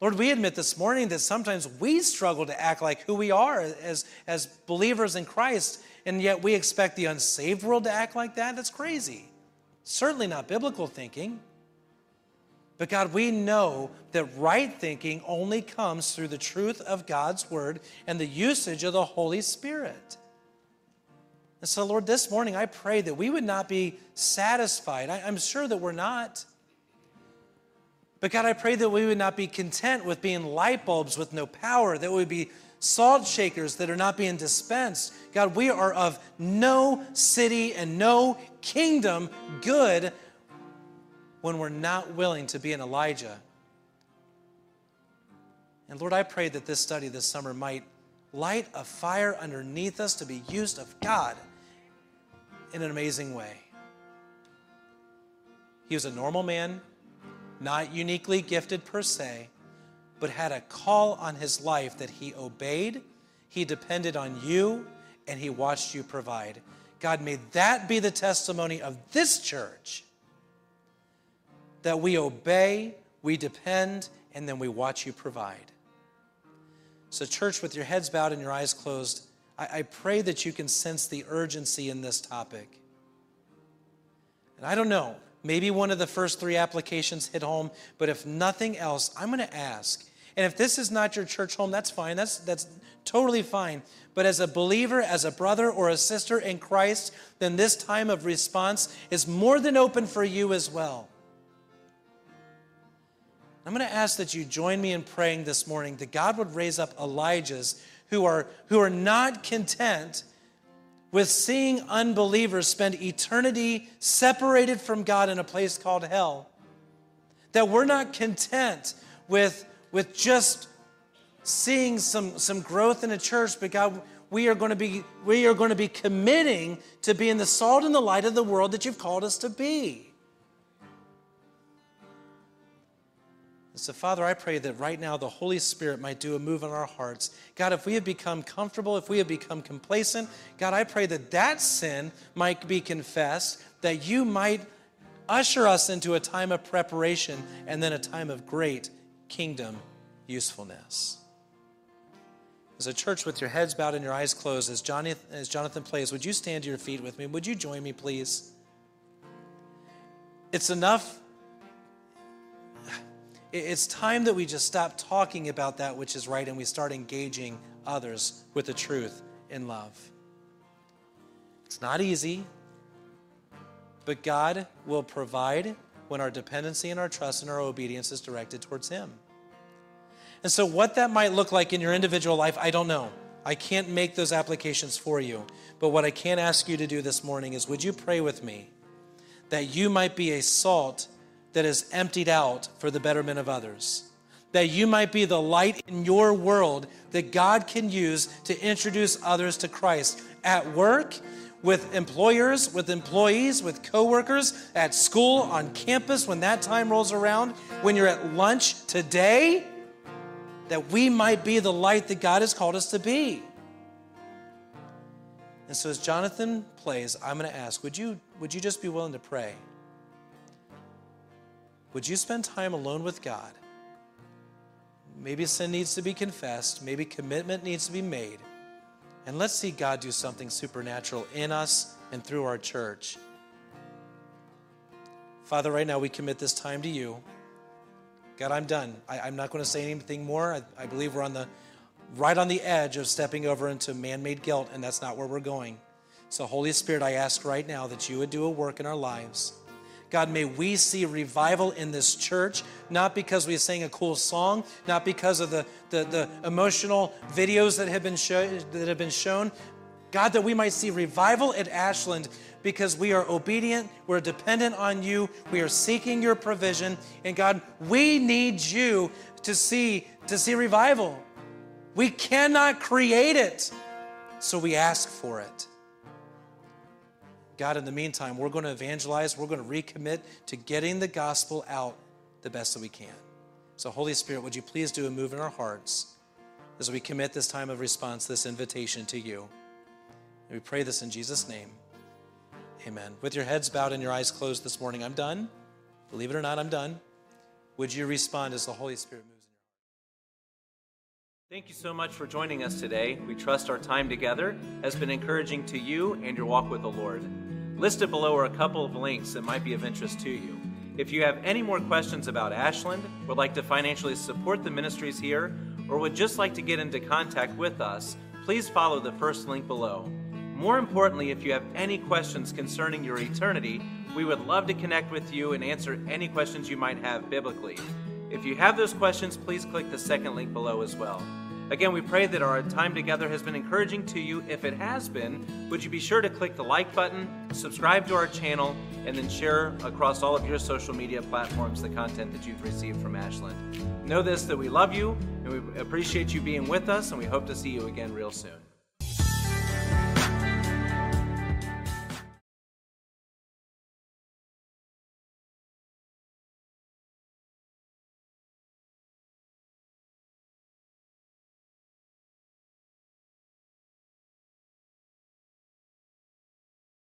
[SPEAKER 2] Lord, we admit this morning that sometimes we struggle to act like who we are as, as believers in Christ, and yet we expect the unsaved world to act like that. That's crazy. Certainly not biblical thinking. But God, we know that right thinking only comes through the truth of God's word and the usage of the Holy Spirit. And so, Lord, this morning I pray that we would not be satisfied. I, am sure that we're not. But God, I pray that we would not be content with being light bulbs with no power, that we would be salt shakers that are not being dispensed. God, we are of no city and no kingdom good when we're not willing to be an Elijah. And Lord, I pray that this study this summer might light a fire underneath us to be used of God in an amazing way. He was a normal man, not uniquely gifted per se, but had a call on his life that he obeyed, he depended on you, and he watched you provide. God, may that be the testimony of this church that we obey, we depend, and then we watch you provide. So, church, with your heads bowed and your eyes closed, I, I pray that you can sense the urgency in this topic. And I don't know, maybe one of the first three applications hit home, but if nothing else, I'm going to ask. And if this is not your church home, that's fine. That's, that's totally fine. But as a believer, as a brother or a sister in Christ, then this time of response is more than open for you as well. I'm going to ask that you join me in praying this morning that God would raise up Elijahs who are, who are not content with seeing unbelievers spend eternity separated from God in a place called hell. That we're not content with, with just seeing some, some growth in a church, but God, we are going to be we are going to be committing to being the salt and the light of the world that you've called us to be. So, Father, I pray that right now the Holy Spirit might do a move in our hearts. God, if we have become comfortable, if we have become complacent, God, I pray that that sin might be confessed, that you might usher us into a time of preparation and then a time of great kingdom usefulness. As a church with your heads bowed and your eyes closed, as Jonathan, as Jonathan plays, would you stand to your feet with me? Would you join me, please? It's enough it's time that we just stop talking about that which is right and we start engaging others with the truth in love. It's not easy, but God will provide when our dependency and our trust and our obedience is directed towards Him. And so, what that might look like in your individual life, I don't know. I can't make those applications for you. But what I can ask you to do this morning is would you pray with me that you might be a salt that is emptied out for the betterment of others. That you might be the light in your world that God can use to introduce others to Christ at work, with employers, with employees, with coworkers, at school, on campus, when that time rolls around, when you're at lunch today, that we might be the light that God has called us to be. And so as Jonathan plays, I'm going to ask, would you would you just be willing to pray? Would you spend time alone with God? Maybe sin needs to be confessed, maybe commitment needs to be made. And let's see God do something supernatural in us and through our church. Father, right now we commit this time to you. God, I'm done. I, am not going to say anything more. I, I believe we're on the right on the edge of stepping over into man-made guilt, and that's not where we're going. So, Holy Spirit, I ask right now that you would do a work in our lives. God, may we see revival in this church, not because we sang a cool song, not because of the, the, the emotional videos that have, been show, that have been shown. God, that we might see revival at Ashland because we are obedient, we're dependent on you, we are seeking your provision, and God, we need you to see to see revival. We cannot create it, so we ask for it. God, in the meantime, we're going to evangelize. We're going to recommit to getting the gospel out the best that we can. So, Holy Spirit, would you please do a move in our hearts as we commit this time of response, this invitation to you? And we pray this in Jesus' name. Amen. With your heads bowed and your eyes closed this morning, I'm done. Believe it or not, I'm done. Would you respond as the Holy Spirit moves in your heart?
[SPEAKER 4] Thank you so much for joining us today. We trust our time together has been encouraging to you and your walk with the Lord. Listed below are a couple of links that might be of interest to you. If you have any more questions about Ashland, would like to financially support the ministries here, or would just like to get into contact with us, please follow the first link below. More importantly, if you have any questions concerning your eternity, we would love to connect with you and answer any questions you might have biblically. If you have those questions, please click the second link below as well. Again, we pray that our time together has been encouraging to you. If it has been, would you be sure to click the like button, subscribe to our channel, and then share across all of your social media platforms the content that you've received from Ashland. Know this that we love you and we appreciate you being with us, and we hope to see you again real soon.